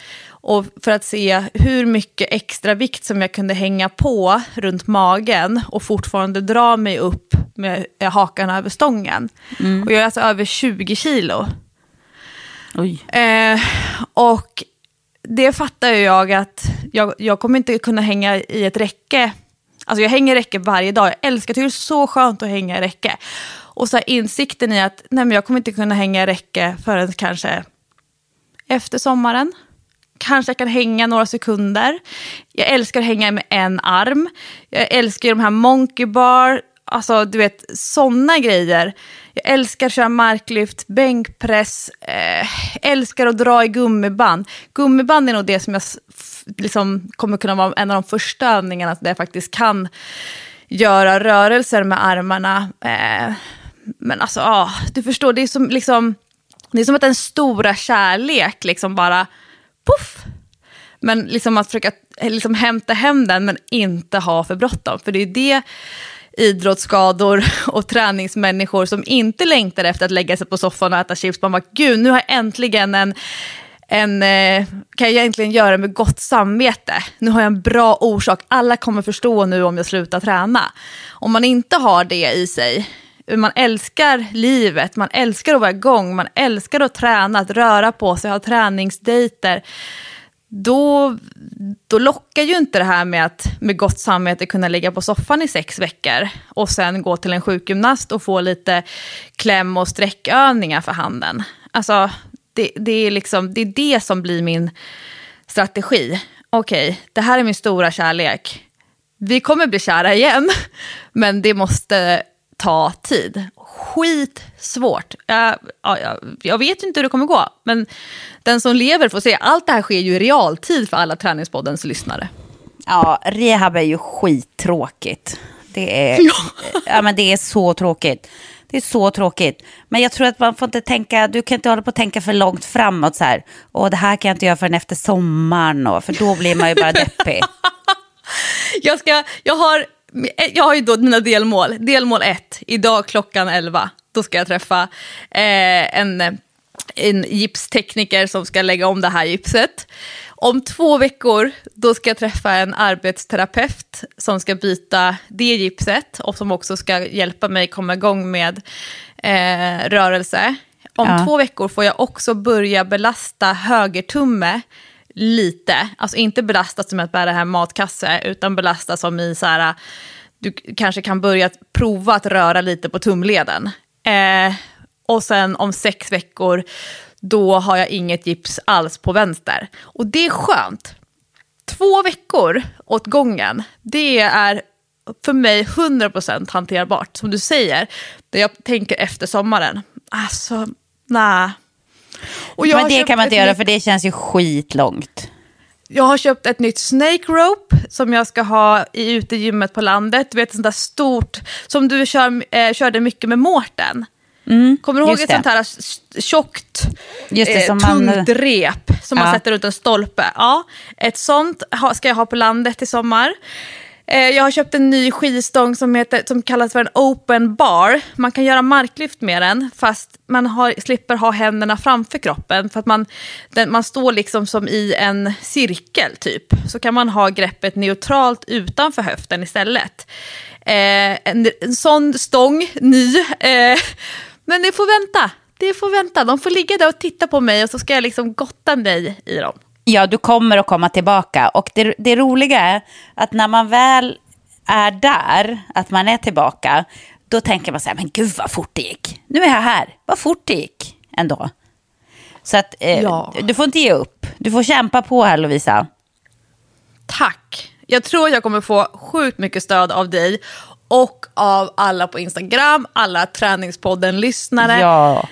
Speaker 1: Och för att se hur mycket extra vikt som jag kunde hänga på runt magen och fortfarande dra mig upp med hakan över stången. Och jag är alltså över 20 kilo.
Speaker 2: Oj.
Speaker 1: Eh, och det fattar ju jag att jag, jag kommer inte kunna hänga i ett räcke. Alltså jag hänger i räcke varje dag. Jag älskar, det, det är så skönt att hänga i räcke. Och så här insikten i att nej, men jag kommer inte kunna hänga i räcke förrän kanske efter sommaren. Kanske jag kan hänga några sekunder. Jag älskar att hänga med en arm. Jag älskar ju de här monkey bar, alltså du vet sådana grejer. Jag älskar att köra marklyft, bänkpress, eh, älskar att dra i gummiband. Gummiband är nog det som jag liksom kommer kunna vara en av de första övningarna där jag faktiskt kan göra rörelser med armarna. Eh, men alltså, ah, du förstår, det är som, liksom, det är som att en stora kärlek liksom bara poff. Men liksom att försöka eh, liksom hämta hem den men inte ha för bråttom. För det är det idrottsskador och träningsmänniskor som inte längtar efter att lägga sig på soffan och äta chips. Man bara, gud, nu har jag äntligen en, en eh, kan jag egentligen göra med gott samvete. Nu har jag en bra orsak. Alla kommer förstå nu om jag slutar träna. Om man inte har det i sig, man älskar livet, man älskar att vara igång, man älskar att träna, att röra på sig, ha träningsdejter. Då, då lockar ju inte det här med att med gott samvete kunna ligga på soffan i sex veckor och sen gå till en sjukgymnast och få lite kläm och sträckövningar för handen. Alltså, det, det, är liksom, det är det som blir min strategi. Okej, det här är min stora kärlek. Vi kommer bli kära igen, men det måste ta tid. Skitsvårt. Jag, ja, jag, jag vet inte hur det kommer gå, men den som lever får se. Allt det här sker ju i realtid för alla Träningspoddens lyssnare.
Speaker 2: Ja, rehab är ju skittråkigt. Det är, ja. men det är så tråkigt. Det är så tråkigt. Men jag tror att man får inte tänka, du kan inte hålla på att tänka för långt framåt så här. Och det här kan jag inte göra förrän efter sommaren. Och, för då blir man ju bara deppig.
Speaker 1: Jag, ska, jag, har, jag har ju då mina delmål. Delmål 1, idag klockan 11. Då ska jag träffa eh, en, en gipstekniker som ska lägga om det här gipset. Om två veckor då ska jag träffa en arbetsterapeut som ska byta det gipset och som också ska hjälpa mig komma igång med eh, rörelse. Om
Speaker 2: Ja.
Speaker 1: två veckor får jag också börja belasta högertumme lite. Alltså inte belastas som att bära hem matkasse, utan belastas som i så här, du kanske kan börja prova att röra lite på tumleden. Eh, och sen om sex veckor, då har jag inget gips alls på vänster. Och det är skönt. Två veckor åt gången, det är för mig 100% hanterbart. Som du säger, när jag tänker efter sommaren. Alltså, nej. Och
Speaker 2: Men det kan man inte
Speaker 1: ett
Speaker 2: göra
Speaker 1: nytt-
Speaker 2: för det känns ju skitlångt.
Speaker 1: Jag har köpt ett nytt snake rope som jag ska ha i utegymmet på landet. Du vet, sånt där stort, som du kör, eh, körde mycket med Mårten. Kommer du ihåg ett
Speaker 2: det.
Speaker 1: sånt här tjockt,
Speaker 2: Just det,
Speaker 1: eh,
Speaker 2: som man-
Speaker 1: tungt rep som man
Speaker 2: Ja.
Speaker 1: sätter runt en stolpe? Ja, ett sånt ska jag ha på landet i sommar. Eh, jag har köpt en ny skivstång som, heter, som kallas för en open bar. Man kan göra marklyft med den fast man har, slipper ha händerna framför kroppen. För att man, den, man står liksom som i en cirkel typ. Så kan man ha greppet neutralt utanför höften istället. Eh, en, en sån stång, ny. Eh, men det får vänta. Det får vänta. De får ligga där och titta på mig och så ska jag liksom gotta mig i dem.
Speaker 2: Ja, du kommer att komma tillbaka. Och det, det roliga är att när man väl är där, att man är tillbaka, då tänker man så här, men gud vad fort det gick. Nu är jag här, vad fort det gick ändå. Så att eh,
Speaker 1: Ja.
Speaker 2: du får inte ge upp. Du får kämpa på här Lovisa.
Speaker 1: Tack. Jag tror jag kommer få sjukt mycket stöd av dig och av alla på Instagram, alla Träningspodden-lyssnare.
Speaker 2: Ja.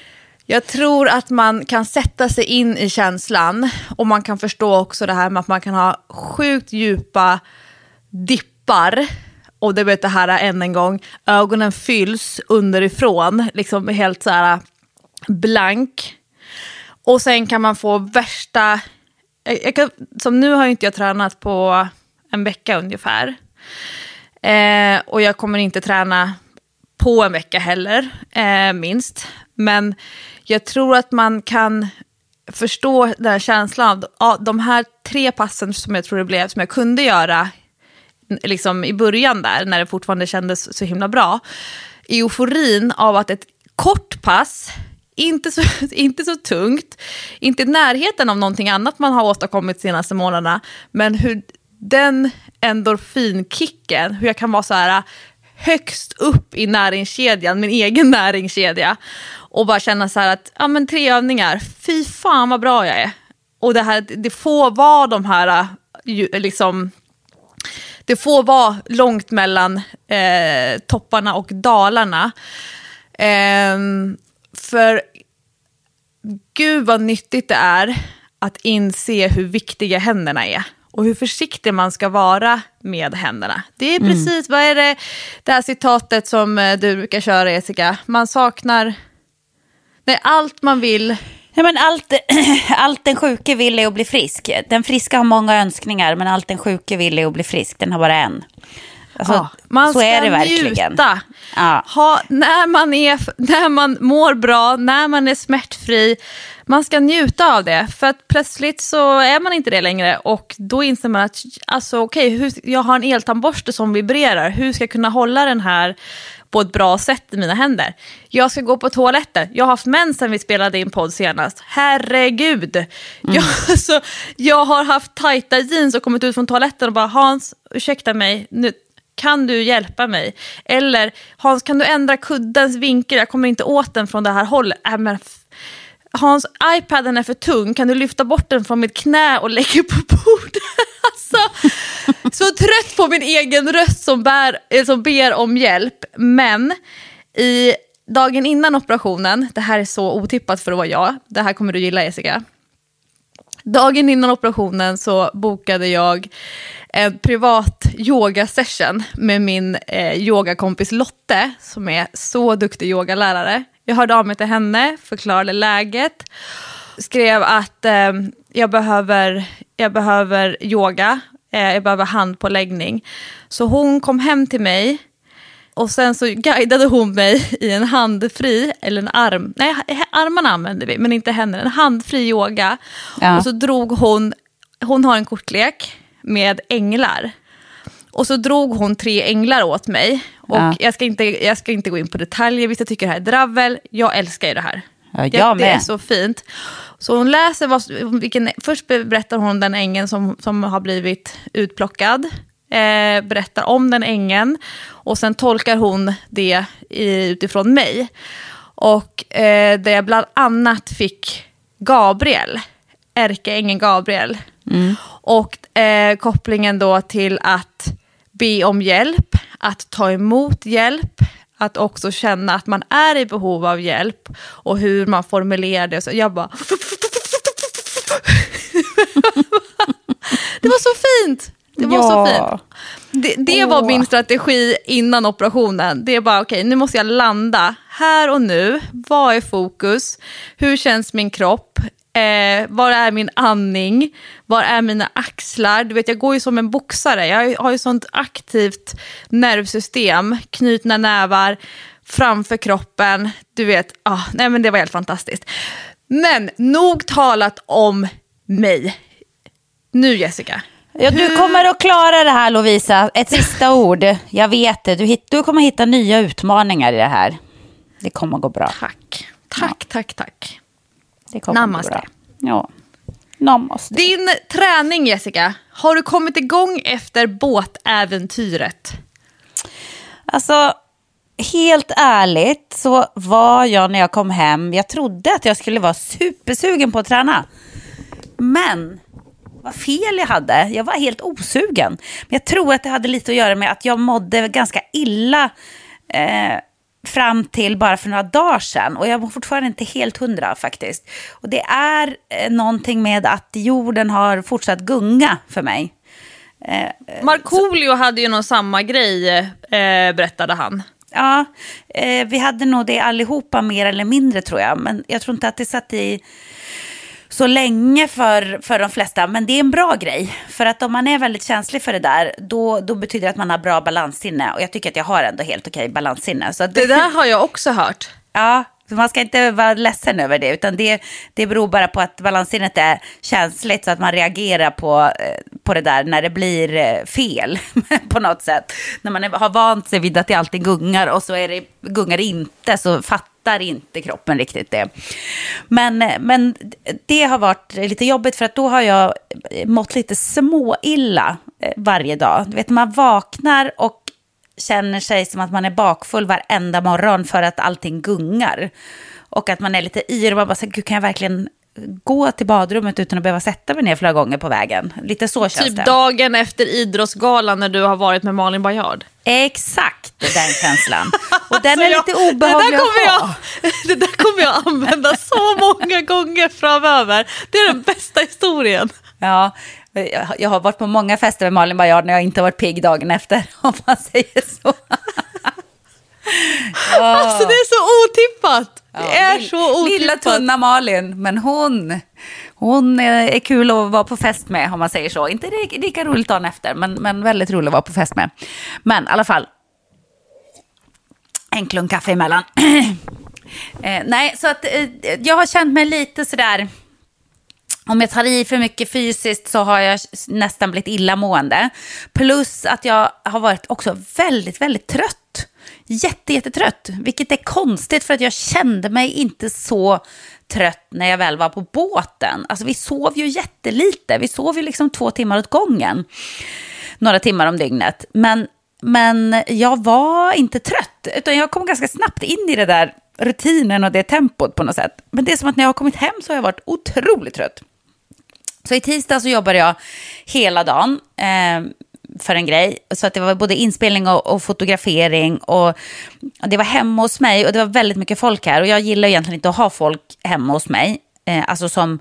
Speaker 1: Jag tror att man kan sätta sig in i känslan och man kan förstå också det här med att man kan ha sjukt djupa dippar. Och det vet det här än en gång, ögonen fylls underifrån, liksom helt så här blank. Och sen kan man få värsta, jag, kan, som nu har inte jag tränat på en vecka ungefär. Eh, och jag kommer inte träna på en vecka heller, eh, minst. Men jag tror att man kan förstå den här känslan av ja, de här tre passen som jag tror det blev, som jag kunde göra liksom i början där, när det fortfarande kändes så himla bra. Euforin av att ett kort pass, inte så, inte så tungt, inte i närheten av någonting annat man har åstadkommit de senaste månaderna, men hur den endorfinkicken, hur jag kan vara så här högst upp i näringskedjan, min egen näringskedja, och bara känna så här att, ja men tre övningar, fy fan vad bra jag är. Och det här, det får vara de här, äh, liksom, det får vara långt mellan eh, topparna och dalarna. Eh, för gud vad nyttigt det är att inse hur viktiga händerna är. Och hur försiktig man ska vara med händerna. Det är precis, vad är det, det här citatet som eh, du brukar köra Jessica? Man saknar, nej allt man vill,
Speaker 2: Ja, men allt, allt den sjuke vill är att bli frisk. Den friska har många önskningar, men allt den sjuke vill är att bli frisk. Den har bara en. Alltså,
Speaker 1: Ja, man
Speaker 2: så
Speaker 1: ska
Speaker 2: är det verkligen.
Speaker 1: njuta.
Speaker 2: Ja.
Speaker 1: Ha, när, man är, när man mår bra, när man är smärtfri, man ska njuta av det. För att plötsligt så är man inte det längre och då inser man att alltså, okej, hur- jag har en eltandborste som vibrerar, hur ska jag kunna hålla den här på ett bra sätt i mina händer? Jag ska gå på toaletten, jag har haft mens sen vi spelade in podd senast. Herregud! Jag, alltså, jag har haft tajta jeans och kommit ut från toaletten och bara Hans, ursäkta mig, nu, kan du hjälpa mig? Eller Hans, kan du ändra kuddens vinkel? Jag kommer inte åt den från det här hållet. Äh, men Hans, iPaden är för tung. Kan du lyfta bort den från mitt knä och lägga på bordet? Alltså, så trött på min egen röst som, bär, eh, som ber om hjälp. Men i dagen innan operationen, det här är så otippat för att vara jag, det här kommer du gilla Jessica. Dagen innan operationen så bokade jag en privat yogasession med min eh, yogakompis Lotte, som är så duktig yogalärare. Jag hörde av mig till henne, förklarade läget, skrev att eh, jag, behöver, jag behöver yoga, eh, jag behöver handpåläggning. Så hon kom hem till mig och sen så guidade hon mig i en handfri, eller en arm, nej armarna använde vi, men inte händerna, en handfri yoga.
Speaker 2: Ja.
Speaker 1: Och så drog hon, hon har en kortlek med änglar. Och så drog hon tre änglar åt mig. Och
Speaker 2: Ja.
Speaker 1: jag, ska inte, jag ska inte gå in på detaljer, vissa tycker det här är dravel, jag älskar ju det här.
Speaker 2: Ja, jag
Speaker 1: det, är så fint. Så hon läser, vad, vilken, först berättar hon den ängeln som, som har blivit utplockad. Eh, berättar om den ängeln och sen tolkar hon det i, utifrån mig. Och eh, där jag bland annat fick Gabriel, ärkeängeln Gabriel. Och eh, kopplingen då till att be om hjälp, att ta emot hjälp, att också känna att man är i behov av hjälp och hur man formulerar det. Så jag bara... det var så fint! Det var så
Speaker 2: Ja.
Speaker 1: fint. Det, det var min strategi innan operationen. Det är bara okej, nu måste jag landa här och nu. Vad är fokus? Hur känns min kropp? Eh, var är min andning? Var är mina axlar? Du vet, jag går ju som en boxare. Jag har ju sånt aktivt nervsystem, knutna nävar framför kroppen. Du vet, ah, nej men det var helt fantastiskt. Men nog talat om mig. Nu Jessica.
Speaker 2: Ja, du kommer att klara det här Lovisa. Ett sista ord. Jag vet det. Du, hit, du kommer hitta nya utmaningar i det här. Det kommer att gå bra.
Speaker 1: Tack, tack, tack, tack.
Speaker 2: Det kommer
Speaker 1: Namaste.
Speaker 2: Att gå bra. Ja. Namaste.
Speaker 1: Din träning Jessica, har du kommit igång efter båtäventyret?
Speaker 2: Alltså, helt ärligt så var jag när jag kom hem, jag trodde att jag skulle vara supersugen på att träna. Men vad fel jag hade. Jag var helt osugen. Men jag tror att det hade lite att göra med att jag mådde ganska illa eh, fram till bara för några dagar sedan. Och jag var fortfarande inte helt hundra faktiskt. Och det är eh, någonting med att jorden har fortsatt gunga för mig.
Speaker 1: Markoolio hade ju någon samma grej, eh, berättade han.
Speaker 2: Ja, eh, vi hade nog det allihopa mer eller mindre tror jag. Men jag tror inte att det satt i så länge för, för de flesta. Men det är en bra grej. För att om man är väldigt känslig för det där, då, då betyder det att man har bra balanssinne. Och jag tycker att jag har ändå helt okej balanssinne. Så att,
Speaker 1: Det där har jag också hört.
Speaker 2: Ja, så man ska inte vara ledsen över det, utan det, det beror bara på att balanssinnet är känsligt så att man reagerar på, eh, på det där när det blir eh, fel på något sätt. När man har vant sig vid att det alltid gungar och så är det, gungar det inte så fattar inte kroppen riktigt det. Men, men det har varit lite jobbigt för att då har jag mått lite småilla eh, varje dag. Du vet, man vaknar och känner sig som att man är bakfull varenda morgon för att allting gungar. Och att man är lite yr och man bara säger, gud kan jag verkligen gå till badrummet utan att behöva sätta mig ner flera gånger på vägen? Lite så känns
Speaker 1: Typ
Speaker 2: det.
Speaker 1: dagen efter idrottsgalan när du har varit med Malin Bajard.
Speaker 2: Exakt den känslan. Och den är
Speaker 1: Alltså,
Speaker 2: lite
Speaker 1: jag-
Speaker 2: obehaglig
Speaker 1: det där, jag, det där kommer jag använda så många gånger framöver. Det är den bästa historien.
Speaker 2: Ja, jag- jag har varit på många fester med Malin Bajard när jag inte varit pigg dagen efter, om man säger så.
Speaker 1: Alltså det är så otippat. Det är så otippat.
Speaker 2: Lilla tunna Malin, men hon, hon är, kul att vara på fest med om man säger så. Inte lika roligt dagen efter, men, men väldigt roligt att vara på fest med. Men i alla fall, en klunk kaffe emellan. eh, nej, så att eh, jag har känt mig lite sådär... Om jag tar i för mycket fysiskt så har jag nästan blivit illamående. Plus att jag har varit också väldigt, väldigt trött. Jättejättetrött. Vilket är konstigt för att jag kände mig inte så trött när jag väl var på båten. Alltså vi sov ju jättelite. Vi sov ju liksom två timmar åt gången. Några timmar om dygnet. Men, men jag var inte trött. Utan jag kom ganska snabbt in i det där rutinen och det tempot på något sätt. Men det är som att när jag har kommit hem så har jag varit otroligt trött. Så i tisdag så jobbade jag hela dagen eh, för en grej. Så att det var både inspelning och, och fotografering. Och, och det var hemma hos mig och det var väldigt mycket folk här. Och jag gillar egentligen inte att ha folk hemma hos mig. Eh, alltså som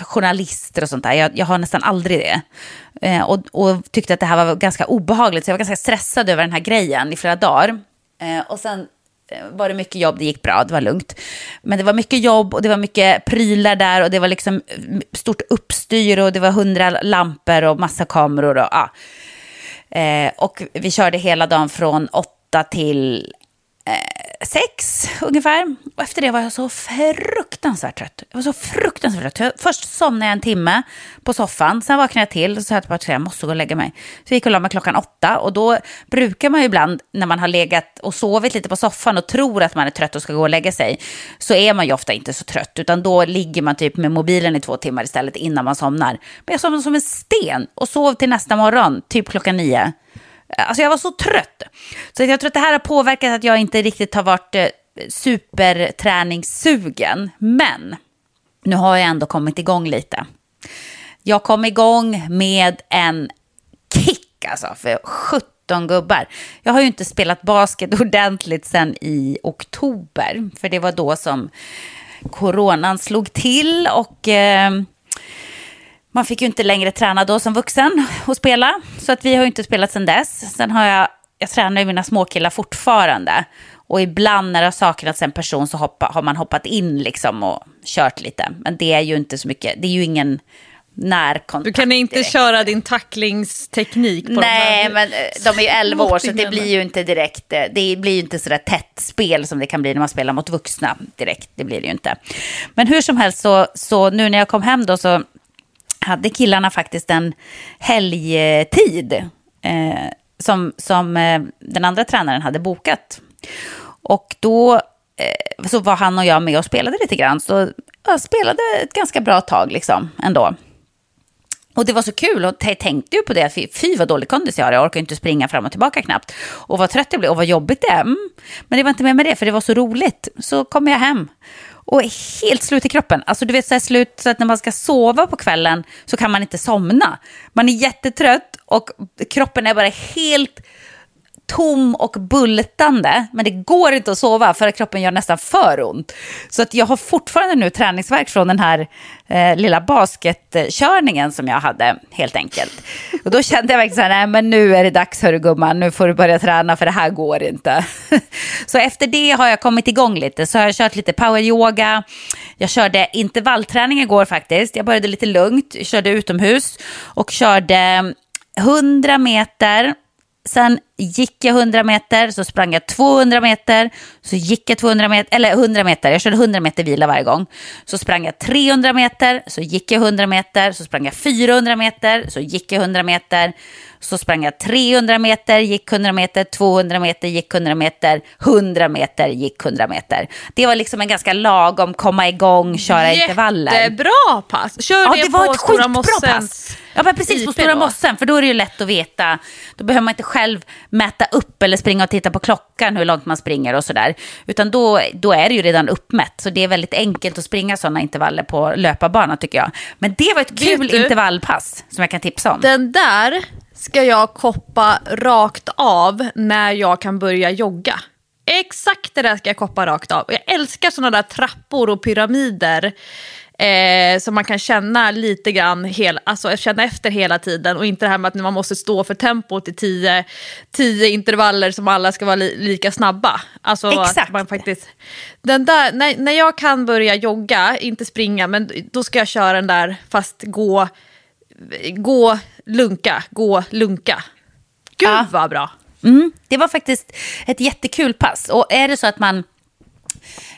Speaker 2: journalister och sånt där. Jag, jag har nästan aldrig det. Eh, och, och tyckte att det här var ganska obehagligt. Så jag var ganska stressad över den här grejen i flera dagar. Eh, och sen var det mycket jobb, det gick bra, det var lugnt. Men det var mycket jobb och det var mycket prylar där och det var liksom mm, stort uppstyr och det var hundra lampor och massa kameror och ja. Eh, och vi körde hela dagen från åtta till eh, sex ungefär. Och efter det var jag så fruktansvärt trött. Jag var så fruktansvärt trött. Först somnade jag en timme på soffan, sen vaknade jag till och sa att jag måste gå och lägga mig. Så jag gick och la mig klockan åtta och då brukar man ju ibland när man har legat och sovit lite på soffan och tror att man är trött och ska gå och lägga sig, så är man ju ofta inte så trött, utan då ligger man typ med mobilen i två timmar istället innan man somnar. Men jag somnade som en sten och sov till nästa morgon, typ klockan nio. Alltså jag var så trött. Så jag tror att det här har påverkat att jag inte riktigt har varit eh, superträningssugen. Men nu har jag ändå kommit igång lite. Jag kom igång med en kick alltså, för 17 gubbar. Jag har ju inte spelat basket ordentligt sedan i oktober, för det var då som coronan slog till och eh, man fick ju inte längre träna då som vuxen och spela. Så att vi har ju inte spelat sedan dess. Sen har jag, jag tränar ju mina småkillar fortfarande. Och ibland när det har saknats en person så hoppa, har man hoppat in liksom och kört lite. Men det är ju inte så mycket, det är ju ingen närkontakt.
Speaker 1: Du kan inte
Speaker 2: direkt.
Speaker 1: köra din tacklingsteknik på
Speaker 2: Nej,
Speaker 1: de här
Speaker 2: men eh, de är ju 11 år så det
Speaker 1: småttingarna.
Speaker 2: blir ju inte direkt, eh, det blir ju inte sådär tätt spel som det kan bli när man spelar mot vuxna direkt. Det blir det ju inte. Men hur som helst så, så nu när jag kom hem då så hade killarna faktiskt en helgtid eh, som, som eh, den andra tränaren hade bokat. Och då eh, så var han och jag med och spelade lite grann. Så jag spelade ett ganska bra tag liksom ändå. Och det var så kul och jag tänkte ju på det, fy, fy vad dålig kondis jag har, jag orkar inte springa fram och tillbaka knappt. Och vad trött jag blev och vad jobbigt det är. Mm. Men det var inte med med det, för det var så roligt. Så kom jag hem och är helt slut i kroppen. Alltså du vet så här slut så att när man ska sova på kvällen så kan man inte somna. Man är jättetrött och kroppen är bara helt tom och bultande, men det går inte att sova för att kroppen gör nästan för ont. Så att jag har fortfarande nu träningsverk från den här eh, lilla basketkörningen som jag hade, helt enkelt. Och då kände jag verkligen så här, nej men nu är det dags hörru gumman, nu får du börja träna för det här går inte. så efter det har jag kommit igång lite, så har jag kört lite poweryoga, jag körde intervallträning igår faktiskt, jag började lite lugnt, jag körde utomhus och körde 100 meter Sen gick jag 100 meter, så sprang jag 200 meter, så gick jag 200 meter, eller 100 meter, jag körde 100 meter vila varje gång. Så sprang jag 300 meter, så gick jag 100 meter, så sprang jag 400 meter, så gick jag 100 meter, så sprang jag 300 meter, gick 100 meter, 200 meter, gick 100 meter, 100 meter, gick 100 meter. Det var liksom en ganska lagom komma igång, köra intervaller.
Speaker 1: Jättebra pass. Kör
Speaker 2: Ja,
Speaker 1: det,
Speaker 2: det var
Speaker 1: på
Speaker 2: ett
Speaker 1: Stora
Speaker 2: skitbra
Speaker 1: Mossen.
Speaker 2: pass. Ja, men precis, på Stora
Speaker 1: då.
Speaker 2: Mossen, för då är det ju lätt att veta. Då behöver man inte själv mäta upp eller springa och titta på klockan hur långt man springer och sådär. Utan då, då är det ju redan uppmätt, så det är väldigt enkelt att springa sådana intervaller på löparbanan tycker jag. Men det var ett kul
Speaker 1: du?
Speaker 2: intervallpass som jag kan tipsa om.
Speaker 1: Den där ska jag koppa rakt av när jag kan börja jogga. Exakt det där ska jag koppa rakt av. Jag älskar sådana där trappor och pyramider. Eh, som man kan känna lite grann, hel, alltså känna efter hela tiden. Och inte det här med att man måste stå för tempot i tio, tio intervaller som alla ska vara li, lika snabba. Alltså,
Speaker 2: Exakt.
Speaker 1: Man faktiskt, den där, när, när jag kan börja jogga, inte springa, men då ska jag köra den där fast gå, gå lunka, gå lunka. Gud
Speaker 2: Ja.
Speaker 1: vad bra.
Speaker 2: Mm, det var faktiskt ett jättekul pass. Och är det så att man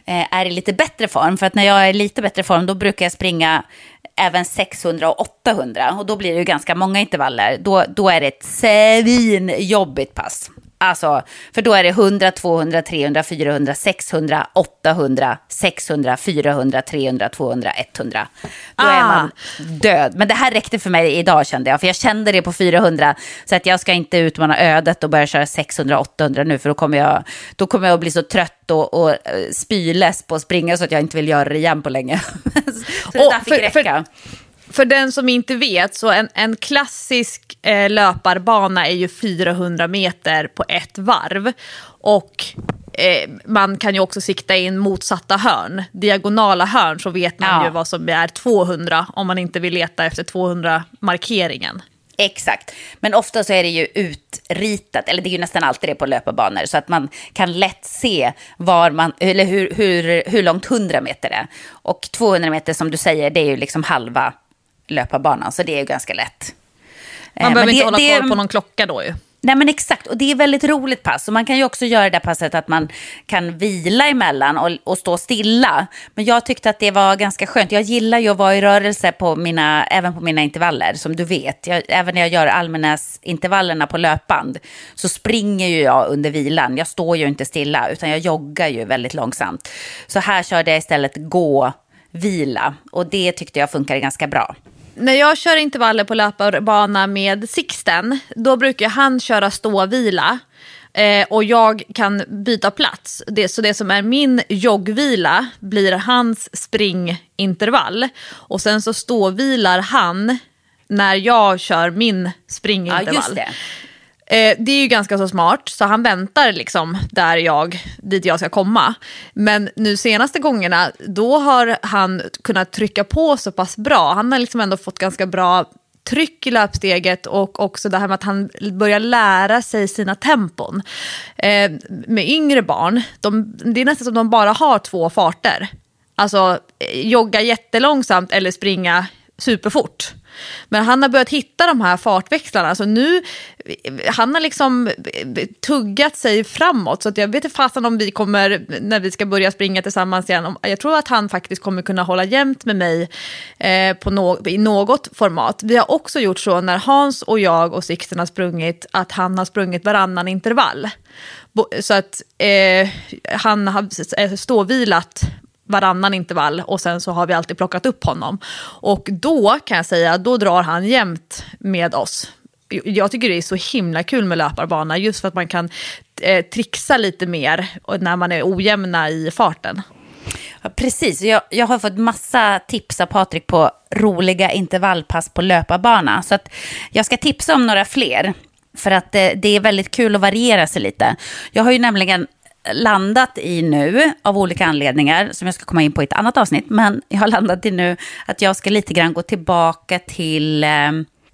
Speaker 2: Eh, är i lite bättre form, för att när jag är i lite bättre form då brukar jag springa även 600 och 800 och då blir det ju ganska många intervaller. Då, då är det ett svinjobbigt pass. Alltså, för då är det 100, 200, 300, 400, 600, 800, 600, 400, 300, 200, 100. Då är
Speaker 1: Ah.
Speaker 2: man död. Men det här räckte för mig idag kände jag, för jag kände det på 400. Så att jag ska inte utmana ödet och börja köra 600, 800 nu, för då kommer jag, då kommer jag att bli så trött och, och eh, spyless på att springa så att jag inte vill göra det igen på länge. så det där fick
Speaker 1: för-
Speaker 2: räcka.
Speaker 1: För den som inte vet, så en, en klassisk eh, löparbana är ju 400 meter på ett varv. Och eh, man kan ju också sikta in motsatta hörn. Diagonala hörn så vet man
Speaker 2: Ja.
Speaker 1: ju vad som är 200 om man inte vill leta efter 200-markeringen.
Speaker 2: Exakt, men ofta så är det ju utritat, eller det är ju nästan alltid det på löparbanor, så att man kan lätt se var man, eller hur, hur, hur långt 100 meter är. Och 200 meter som du säger, det är ju liksom halva löparbanan, så det är ju ganska lätt. Eh,
Speaker 1: Man
Speaker 2: men
Speaker 1: behöver
Speaker 2: det-
Speaker 1: inte hålla
Speaker 2: det-
Speaker 1: koll på någon klocka då ju.
Speaker 2: Nej men exakt, och det är väldigt roligt pass. Och man kan ju också göra det där passet att man kan vila emellan och, och stå stilla. Men jag tyckte att det var ganska skönt. Jag gillar ju att vara i rörelse på mina, även på mina intervaller, som du vet. Jag, även när jag gör Almenäs-intervallerna på löpband så springer ju jag under vilan. Jag står ju inte stilla, utan jag joggar ju väldigt långsamt. Så här körde jag istället gå, vila. Och det tyckte jag funkar ganska bra
Speaker 1: när jag kör intervaller på löparbana med Sixten, då brukar han köra ståvila. Eh, och jag kan byta plats. Det, så det som är min joggvila blir hans springintervall. Och sen så ståvilar han när jag kör min springintervall.
Speaker 2: Ja,
Speaker 1: Eh, det är ju ganska så smart, så han väntar liksom där jag, dit jag ska komma. Men nu senaste gångerna, då har han kunnat trycka på så pass bra. Han har liksom ändå fått ganska bra tryck i löpsteget och också det här med att han börjar lära sig sina tempon. Eh, med yngre barn, de, det är nästan som de bara har två farter. Alltså eh, jogga jättelångsamt eller springa superfort. Men han har börjat hitta de här fartväxlarna. Så nu, han har liksom tuggat sig framåt. Så att jag vet inte fasen om vi kommer, när vi ska börja springa tillsammans igen, jag tror att han faktiskt kommer kunna hålla jämnt med mig eh, på no i något format. Vi har också gjort så när Hans och jag och Sixten har sprungit, att han har sprungit varannan intervall. Så att eh, han har eh, ståvilat varannan intervall och sen så har vi alltid plockat upp honom. Och då kan jag säga, då drar han jämt med oss. Jag tycker det är så himla kul med löparbana just för att man kan eh, trixa lite mer när man är ojämna i farten.
Speaker 2: Ja, precis, jag, jag har fått massa tips av Patrik på roliga intervallpass på löparbana. Så att jag ska tipsa om några fler. För att eh, det är väldigt kul att variera sig lite. Jag har ju nämligen landat i nu, av olika anledningar, som jag ska komma in på i ett annat avsnitt, men jag har landat i nu att jag ska lite grann gå tillbaka till eh,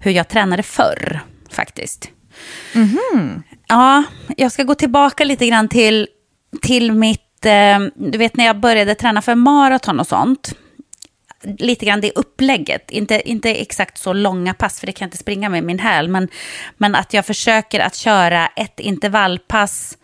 Speaker 2: hur jag tränade förr, faktiskt.
Speaker 1: Mm -hmm.
Speaker 2: Ja, jag ska gå tillbaka lite grann till, till mitt, eh, du vet när jag började träna för maraton och sånt, lite grann det upplägget. Inte, inte exakt så långa pass, för det kan jag inte springa med min häl. Men, men att jag försöker att köra ett intervallpass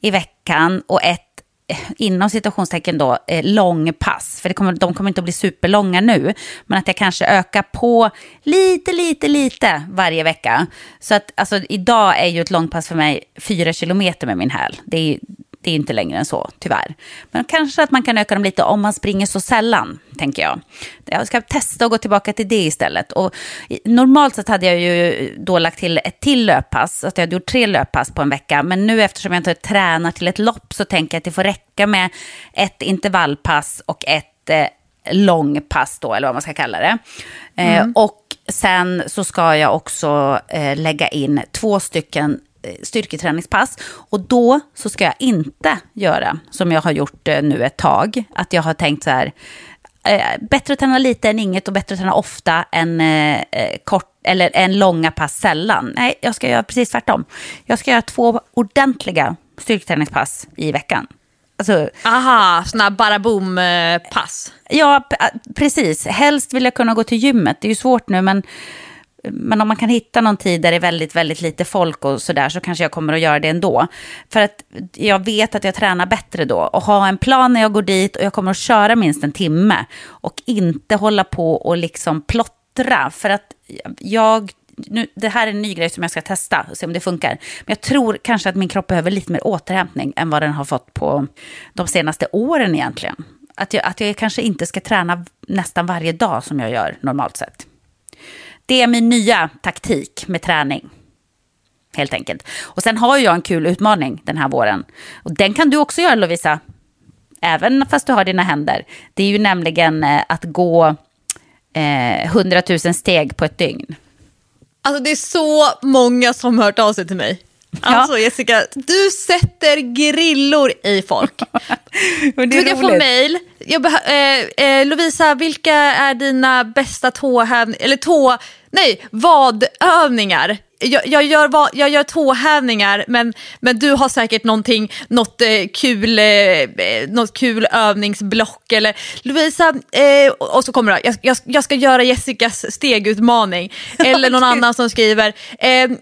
Speaker 2: i veckan och ett Eh, inom situationstecken då, eh, lång långpass. För det kommer, de kommer inte att bli superlånga nu. Men att jag kanske ökar på lite, lite, lite varje vecka. Så att alltså, idag är ju ett långpass för mig fyra kilometer med min häl. Det är, det är inte längre än så, tyvärr. Men kanske att man kan öka dem lite om man springer så sällan, tänker jag. Jag ska testa att gå tillbaka till det istället. Och normalt sett hade jag ju då lagt till ett till löppass, att jag hade gjort tre löppass på en vecka. Men nu eftersom jag inte tränar till ett lopp så tänker jag att det får räcka med ett intervallpass och ett eh, långpass då, eller vad man ska kalla det. Eh, mm. och sen så ska jag också eh, lägga in två stycken styrketräningspass. Och då så ska jag inte göra som jag har gjort eh, nu ett tag. Att jag har tänkt så här, eh, bättre att träna lite än inget och bättre att träna ofta än eh, kort eller en långa pass sällan. Nej, jag ska göra precis tvärtom. Jag ska göra två ordentliga styrketräningspass i veckan.
Speaker 1: Alltså, Aha, sådana bara boom-pass.
Speaker 2: Ja, precis. Helst vill jag kunna gå till gymmet. Det är ju svårt nu, men men om man kan hitta någon tid där det är väldigt, väldigt lite folk och sådär så kanske jag kommer att göra det ändå. För att jag vet att jag tränar bättre då och ha en plan när jag går dit och jag kommer att köra minst en timme och inte hålla på och liksom plottra. För att jag nu, det här är en ny grej som jag ska testa och se om det funkar. Men jag tror kanske att min kropp behöver lite mer återhämtning än vad den har fått på de senaste åren egentligen. Att jag, att jag kanske inte ska träna nästan varje dag som jag gör normalt sett. Det är min nya taktik med träning. Helt enkelt. Och sen har jag en kul utmaning den här våren. Och den kan du också göra Lovisa. Även fast du har dina händer. Det är ju nämligen eh, att gå eh, 100 000 steg på ett dygn.
Speaker 1: Alltså det är så många som hört av sig till mig. Alltså ja. Jessica, du sätter grillor i folk. Jag får mail. Jag eh, eh, Lovisa, vilka är dina bästa tåhävningar, eller tå, nej, vadövningar? Jag, jag, gör, va- jag gör tåhävningar men, men du har säkert någonting, något, eh, kul, eh, eh, något kul övningsblock. Eller Lovisa, eh, och så kommer det, jag, jag, jag ska göra Jessicas stegutmaning. Eller någon annan som skriver,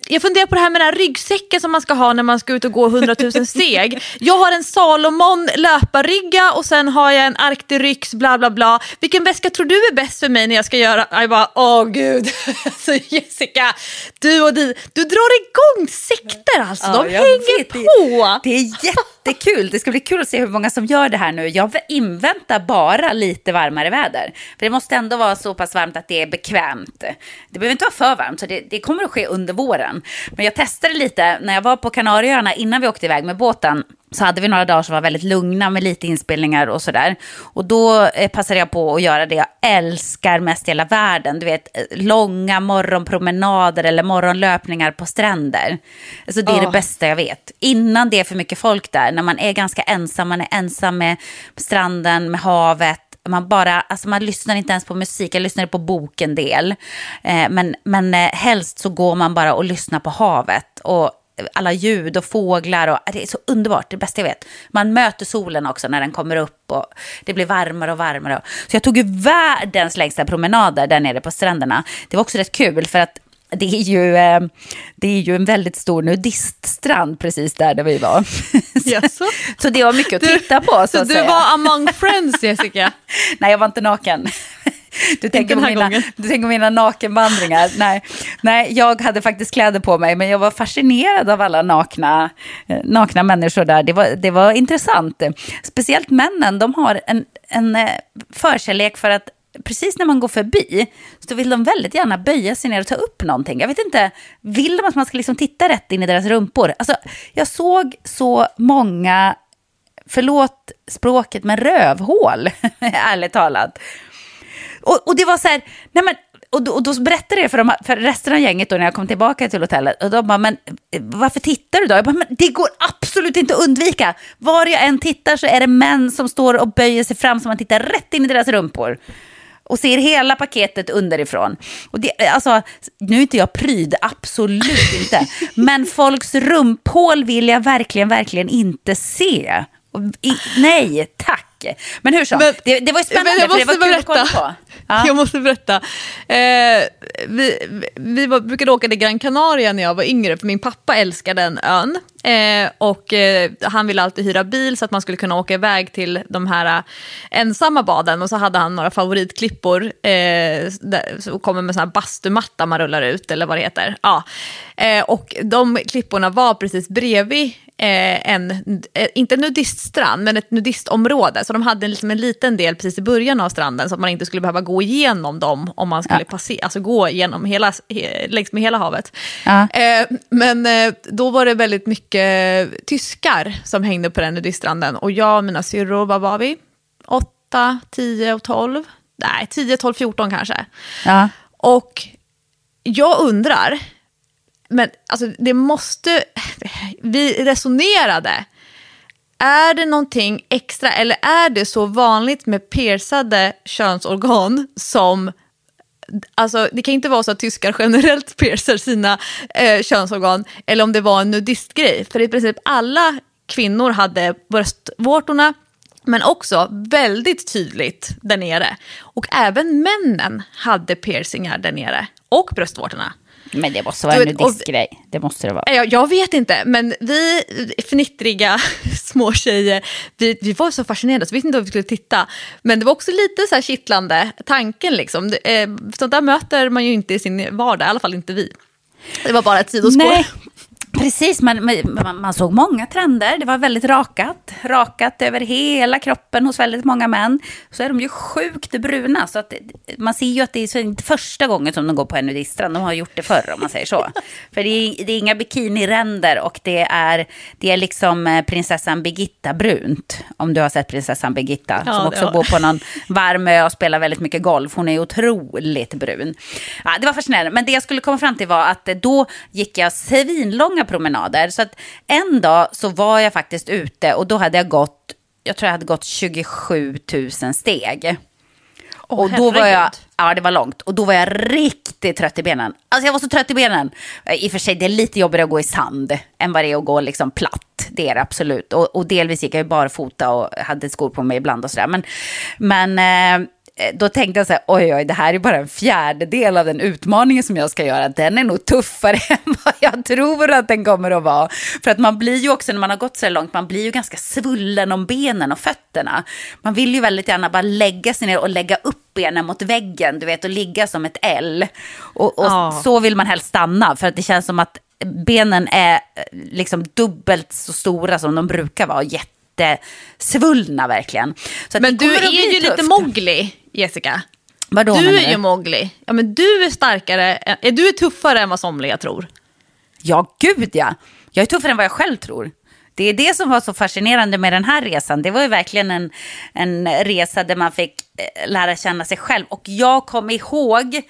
Speaker 1: jag funderar på det här med den här ryggsäcken som man ska ha när man ska ut och gå 100 000 steg. Jag har en Salomon löparrygga och sen har jag en Arcteryx bla bla bla. Vilken väska tror du är bäst för mig när jag ska göra? Jag bara, åh gud. Så Jessica, du och du drar igång sekter alltså.
Speaker 2: Ja,
Speaker 1: De hänger
Speaker 2: vet.
Speaker 1: på.
Speaker 2: Det är jättekul. Det ska bli kul att se hur många som gör det här nu. Jag inväntar bara lite varmare väder. För det måste ändå vara så pass varmt att det är bekvämt. Det behöver inte vara för varmt, så det, det kommer att ske under våren. Men jag testade lite när jag var på Kanarieöarna innan vi åkte iväg med båten. Så hade vi några dagar som var väldigt lugna med lite inspelningar och sådär. Och då eh, passade jag på att göra det jag älskar mest i hela världen. Du vet, eh, långa morgonpromenader eller morgonlöpningar på stränder. Alltså det är det
Speaker 1: Åh.
Speaker 2: bästa jag vet. Innan det är för mycket folk där, när man är ganska ensam, man är ensam med stranden, med havet. Man, bara, alltså man lyssnar inte ens på musik, jag lyssnade på bok en del. Eh, men men eh, helst så går man bara och lyssnar på havet. Och alla ljud och fåglar. Och, det är så underbart, det bästa jag vet. Man möter solen också när den kommer upp och det blir varmare och varmare. Så jag tog ju världens längsta promenader där nere på stränderna. Det var också rätt kul för att det är ju, eh, det är ju en väldigt stor nudiststrand precis där, där vi var.
Speaker 1: Jaså?
Speaker 2: så det var mycket att titta på. Så,
Speaker 1: Så du
Speaker 2: säga.
Speaker 1: var among friends Jessica?
Speaker 2: Nej, jag var inte naken. Du tänker, på mina,
Speaker 1: gången.
Speaker 2: du tänker på mina nakenvandringar. Nej, nej, jag hade faktiskt kläder på mig, men jag var fascinerad av alla nakna, eh, nakna människor där. Det var, det var intressant. Speciellt männen, de har en, en eh, förkärlek för att precis när man går förbi så vill de väldigt gärna böja sig ner och ta upp någonting. Jag vet inte, vill de att man ska liksom titta rätt in i deras rumpor? Alltså, jag såg så många förlåt språket, men rövhål, ärligt talat. Och, och det var så här, nej men, och, då- och då berättade jag för, de, för resten av gänget då när jag kom tillbaka till hotellet. Och de bara, men varför tittar du då? Jag bara, men det går absolut inte att undvika. Var jag än tittar så är det män som står och böjer sig fram så man tittar rätt in i deras rumpor. Och ser hela paketet underifrån. Och det, alltså, nu är inte jag pryd, absolut inte. Men folks rumphål vill jag verkligen, verkligen inte se. I, nej, tack. Men hur så?
Speaker 1: Men-
Speaker 2: det, det var ju spännande,
Speaker 1: Men jag
Speaker 2: för det var
Speaker 1: måste
Speaker 2: kul att kolla
Speaker 1: berätta.
Speaker 2: på. Ja.
Speaker 1: Jag måste berätta. Eh, vi vi var, brukade åka till Gran Canaria när jag var yngre, för min pappa älskar den ön. Eh, och eh, Han ville alltid hyra bil så att man skulle kunna åka iväg till de här eh, ensamma baden. Och så hade han några favoritklippor eh, där, som kommer med sån här bastumatta man rullar ut, eller vad det heter. Ja. Eh, och de klipporna var precis bredvid eh, en, eh, inte en nudiststrand, men ett nudistområde. Så de hade liksom en liten del precis i början av stranden så att man inte skulle behöva gå igenom dem om man skulle passera, alltså gå igenom hela, he, längs med hela havet.
Speaker 2: Ja.
Speaker 1: Eh, men eh, då var det väldigt mycket tyskar som hängde på den nudiststranden och jag och mina syrror, vad var vi? 8, 10 och 12? Nej, 10, 12, 14 kanske.
Speaker 2: Ja.
Speaker 1: Och jag undrar, men alltså det måste, vi resonerade, är det någonting extra eller är det så vanligt med piercade könsorgan som Alltså, det kan inte vara så att tyskar generellt piercar sina eh, könsorgan eller om det var en nudistgrej. För i princip alla kvinnor hade bröstvårtorna men också väldigt tydligt där nere. Och även männen hade piercingar där nere och bröstvårtorna.
Speaker 2: Men det måste vara en nudistgrej. Det måste det vara.
Speaker 1: Jag, jag vet inte, men vi fnittriga små tjejer, vi, vi var så fascinerade så vi visste inte vad vi skulle titta. Men det var också lite så här kittlande, tanken liksom. Det, eh, sånt där möter man ju inte i sin vardag, i alla fall inte vi. Det var bara ett sidospår.
Speaker 2: Nej, precis. Man, man, man såg många trender. Det var väldigt rakat. Rakat över hela kroppen hos väldigt många män. Så är de ju sjukt bruna. Så att, man ser ju att det är inte första gången som de går på en nudiststrand. De har gjort det förr om man säger så. För det är, det är inga bikiniränder och det är, det är liksom eh, prinsessan Birgitta brunt. Om du har sett prinsessan Birgitta.
Speaker 1: Ja,
Speaker 2: som också bor på någon varm ö och spelar väldigt mycket golf. Hon är otroligt brun. Ja, det var fascinerande. Men det jag skulle komma fram till var att då gick jag svinlånga promenader. Så att en dag så var jag faktiskt ute och då hade jag gått, jag tror jag hade gått 27 000 steg. och då var jag, ja det var långt, och då var jag riktigt trött i benen. Alltså jag var så trött i benen. I och för sig, det är lite jobbigare att gå i sand än vad det är att gå liksom platt. Det är det absolut. Och, och delvis gick jag ju barfota och hade skor på mig ibland och sådär. Men, men eh, då tänkte jag så här, oj, oj, det här är bara en fjärdedel av den utmaningen som jag ska göra. Den är nog tuffare än vad jag tror att den kommer att vara. För att man blir ju också, när man har gått så här långt, man blir ju ganska svullen om benen och fötterna. Man vill ju väldigt gärna bara lägga sig ner och lägga upp benen mot väggen, du vet, och ligga som ett L. Och, och
Speaker 1: Ja.
Speaker 2: så vill man helst stanna, för att det känns som att benen är eh, liksom dubbelt så stora som de brukar vara. Jättesvullna verkligen.
Speaker 1: Men du är ju lite
Speaker 2: tufft.
Speaker 1: Mowgli, Jessica.
Speaker 2: Vadå,
Speaker 1: du är ju Mowgli. Ja, men du är starkare, du är tuffare än vad somliga tror.
Speaker 2: Ja, gud ja. Jag är tuffare än vad jag själv tror. Det är det som var så fascinerande med den här resan. Det var ju verkligen en, en resa där man fick eh, lära känna sig själv. Och jag kom ihåg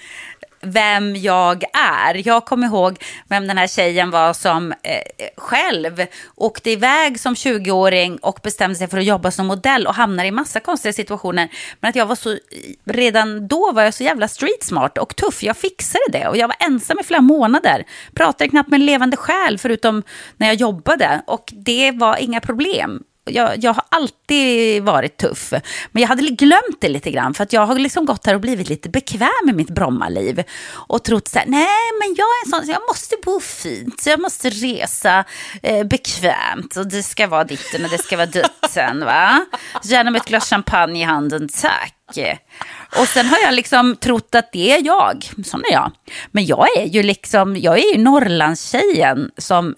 Speaker 2: vem jag är. Jag kommer ihåg vem den här tjejen var som eh, själv åkte iväg som 20-åring och bestämde sig för att jobba som modell och hamnade i massa konstiga situationer. Men att jag var så, redan då var jag så jävla street smart och tuff. Jag fixade det och jag var ensam i flera månader. Pratade knappt med en levande själ förutom när jag jobbade och det var inga problem jag, jag har alltid varit tuff. Men jag hade glömt det lite grann. För att jag har liksom gått här och blivit lite bekväm med mitt Brommaliv. Och trott så här, nej men jag är en sån, så jag måste bo fint. Så jag måste resa eh, bekvämt. Och det ska vara ditten och det ska vara dutten. Va? Gärna med ett glas champagne i handen, tack. Och sen har jag liksom trott att det är jag. Sån är jag. Men jag är ju liksom, jag är ju Norrlandstjejen som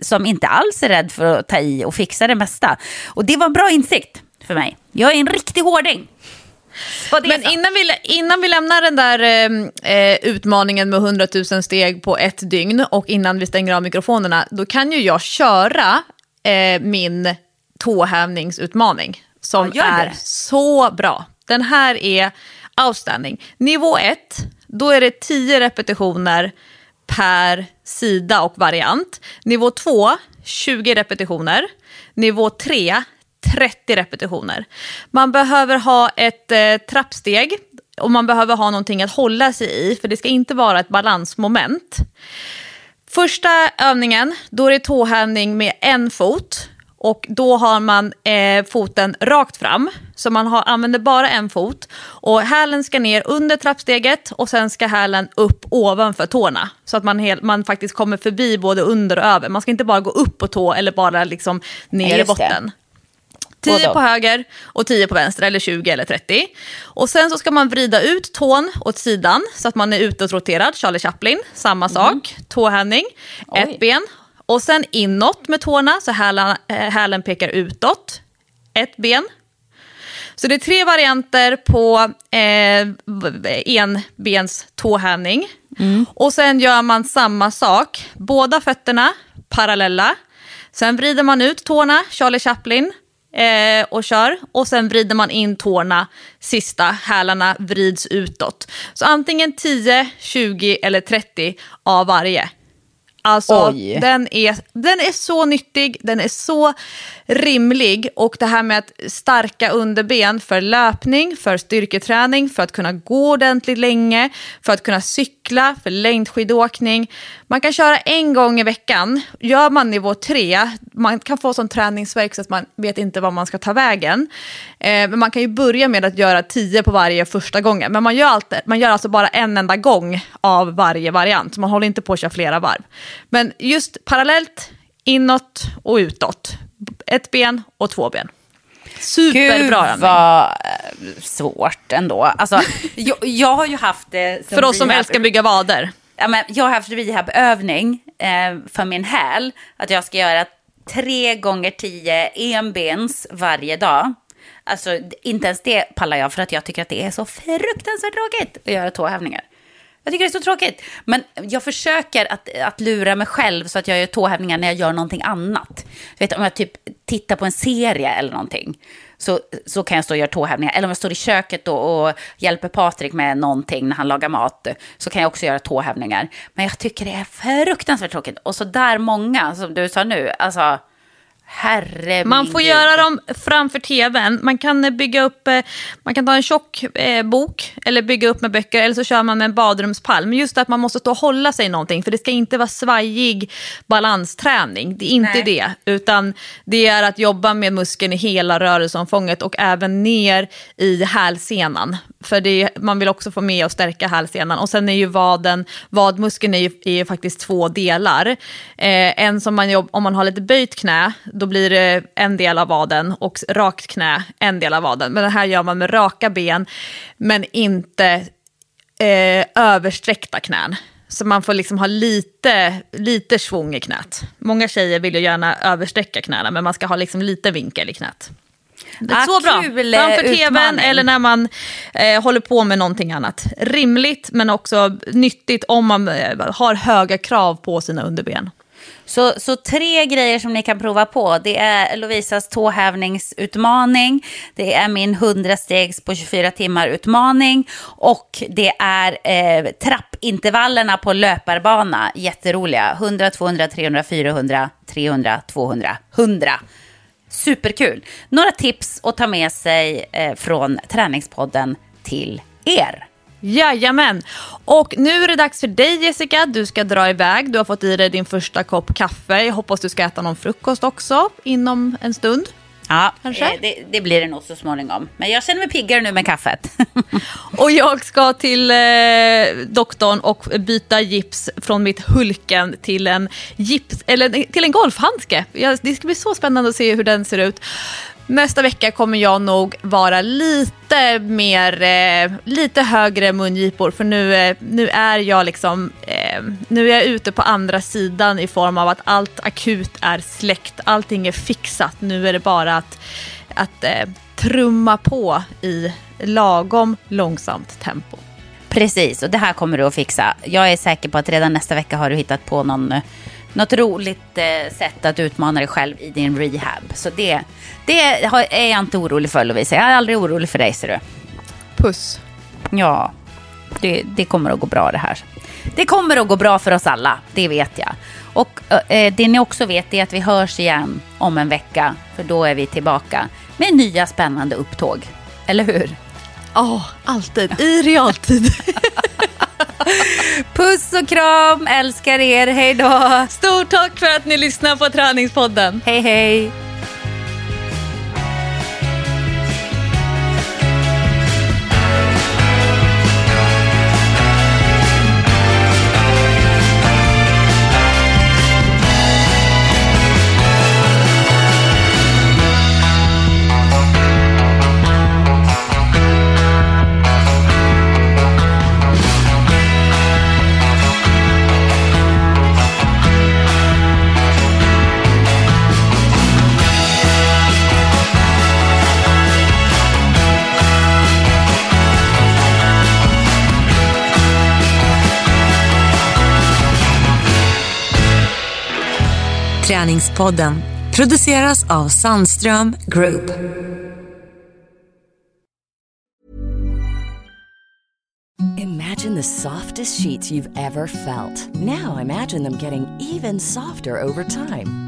Speaker 2: som inte alls är rädd för att ta i och fixa det mesta. Och det var en bra insikt för mig. Jag är en riktig hårding.
Speaker 1: Men
Speaker 2: så.
Speaker 1: innan vi, innan vi lämnar den där eh, eh, utmaningen med 100 000 steg på ett dygn och innan vi stänger av mikrofonerna, då kan ju jag köra eh, min tåhävningsutmaning som
Speaker 2: Ja,
Speaker 1: är så bra. Den här är outstanding. Nivå 1, då är det 10 repetitioner per sida och variant. Nivå 2, 20 repetitioner. Nivå 3, 30 repetitioner. Man behöver ha ett eh, trappsteg och man behöver ha någonting att hålla sig i, för det ska inte vara ett balansmoment. Första övningen, då är det tåhävning med en fot. Och då har man eh, foten rakt fram, så man har, använder bara en fot. Och hälen ska ner under trappsteget och sen ska hälen upp ovanför tårna. Så att man, hel, man faktiskt kommer förbi både under och över. Man ska inte bara gå upp på tå eller bara liksom ner
Speaker 2: Ja,
Speaker 1: i
Speaker 2: just det.
Speaker 1: botten. 10
Speaker 2: Både och.
Speaker 1: på höger och 10 på vänster, eller 20 eller 30. Och sen så ska man vrida ut tån åt sidan så att man är utåtroterad, Charlie Chaplin, samma sak, tåhävning,
Speaker 2: Oj.
Speaker 1: ett ben. Och sen inåt med tårna, så hälen, eh, hälen pekar utåt, ett ben. Så det är tre varianter på eh, enbens tåhävning. Och sen gör man samma sak, båda fötterna parallella. Sen vrider man ut tårna, Charlie Chaplin, eh, och kör. Och sen vrider man in tårna, sista hälarna vrids utåt. Så antingen 10, 20 eller 30 av varje. Alltså,
Speaker 2: Oj.
Speaker 1: den är, den är så nyttig, den är så rimlig. Och det här med att starka underben för löpning, för styrketräning, för att kunna gå ordentligt länge, för att kunna cykla, för längdskidåkning. Man kan köra en gång i veckan. Gör man nivå 3, man kan få sån träningsvärk så att man vet inte var man ska ta vägen. Eh, men man kan ju börja med att göra 10 på varje första gången. Men man gör, alltid, man gör alltså bara en enda gång av varje variant. Så man håller inte på att köra flera varv. Men just parallellt, inåt och utåt. Ett ben och två ben. Superbra
Speaker 2: Gud vad eh, svårt ändå. Alltså, jag, jag har ju haft det
Speaker 1: För oss som
Speaker 2: rehab-
Speaker 1: älskar bygga vader.
Speaker 2: ja, men jag har haft rehabövning eh, för min häl. Att jag ska göra tre gånger tio enbens varje dag. Alltså inte ens det pallar jag för att jag tycker att det är så fruktansvärt tråkigt att göra tåhävningar. Jag tycker det är så tråkigt. Men jag försöker att, att lura mig själv så att jag gör tåhävningar när jag gör någonting annat. Jag vet, om jag typ tittar på en serie eller någonting så, så kan jag stå och göra tåhävningar. Eller om jag står i köket då och hjälper Patrik med någonting när han lagar mat så kan jag också göra tåhävningar. Men jag tycker det är fruktansvärt tråkigt. Och så där många, som du sa nu, alltså Herre
Speaker 1: Man får
Speaker 2: Gud.
Speaker 1: göra dem framför tvn. Man kan eh, bygga upp, eh, man kan ta en tjock eh, bok eller bygga upp med böcker eller så kör man med en badrumspall. Men just att man måste stå och hålla sig i någonting för det ska inte vara svajig balansträning. Det är inte
Speaker 2: Nej.
Speaker 1: det. Utan det är att jobba med muskeln i hela rörelseomfånget och även ner i hälsenan. För det, man vill också få med och stärka hälsenan. Och sen är ju vaden, vadmuskeln är ju, är ju faktiskt två delar. Eh, en som man jobb, om man har lite böjt knä, då blir det en del av vaden och rakt knä, en del av vaden. Men det här gör man med raka ben, men inte eh, översträckta knän. Så man får liksom ha lite, lite svung i knät. Många tjejer vill ju gärna översträcka knäna, men man ska ha liksom lite vinkel i knät. Det är
Speaker 2: Ah,
Speaker 1: så bra.
Speaker 2: kul,
Speaker 1: Framför tvn
Speaker 2: utmaning.
Speaker 1: eller när man eh, håller på med någonting annat. Rimligt, men också nyttigt om man eh, har höga krav på sina underben.
Speaker 2: Så, så tre grejer som ni kan prova på. Det är Lovisas tåhävningsutmaning. Det är min 100 stegs på 24 timmar utmaning. Och det är eh, trappintervallerna på löparbana. Jätteroliga. 100, 200, 300, 400, 300, 200, 100. Superkul. Några tips att ta med sig eh, från träningspodden till er.
Speaker 1: Jajamän! Och nu är det dags för dig Jessica, du ska dra iväg. Du har fått i dig din första kopp kaffe. Jag hoppas du ska äta någon frukost också inom en stund.
Speaker 2: Ja,
Speaker 1: Kanske?
Speaker 2: eh, det, det blir det nog så småningom. Men jag känner mig piggare nu med kaffet.
Speaker 1: Och jag ska till eh, doktorn och byta gips från mitt Hulken till en, gips, eller, till en golfhandske. Ja, det ska bli så spännande att se hur den ser ut. Nästa vecka kommer jag nog vara lite mer, eh, lite högre mungipor för nu, eh, nu är jag liksom, eh, nu är jag ute på andra sidan i form av att allt akut är släckt, allting är fixat. Nu är det bara att, att eh, trumma på i lagom långsamt tempo.
Speaker 2: Precis, och det här kommer du att fixa. Jag är säker på att redan nästa vecka har du hittat på någon, eh, något roligt eh, sätt att utmana dig själv i din rehab. Så det, det har- är jag inte orolig för Lovisa. Jag är aldrig orolig för dig ser du.
Speaker 1: Puss.
Speaker 2: Ja, det, det kommer att gå bra det här. Det kommer att gå bra för oss alla, det vet jag. Och eh, det ni också vet är att vi hörs igen om en vecka. För då är vi tillbaka med nya spännande upptåg. Eller hur?
Speaker 1: Ja, alltid. I realtid.
Speaker 2: Puss och kram, älskar er, hej då!
Speaker 1: Stort tack för att ni lyssnar på Träningspodden.
Speaker 2: Hej hej!
Speaker 4: Träningspodden produceras av Sandström Group.
Speaker 5: Imagine the softest sheets you've ever felt. Now imagine them getting even softer over time.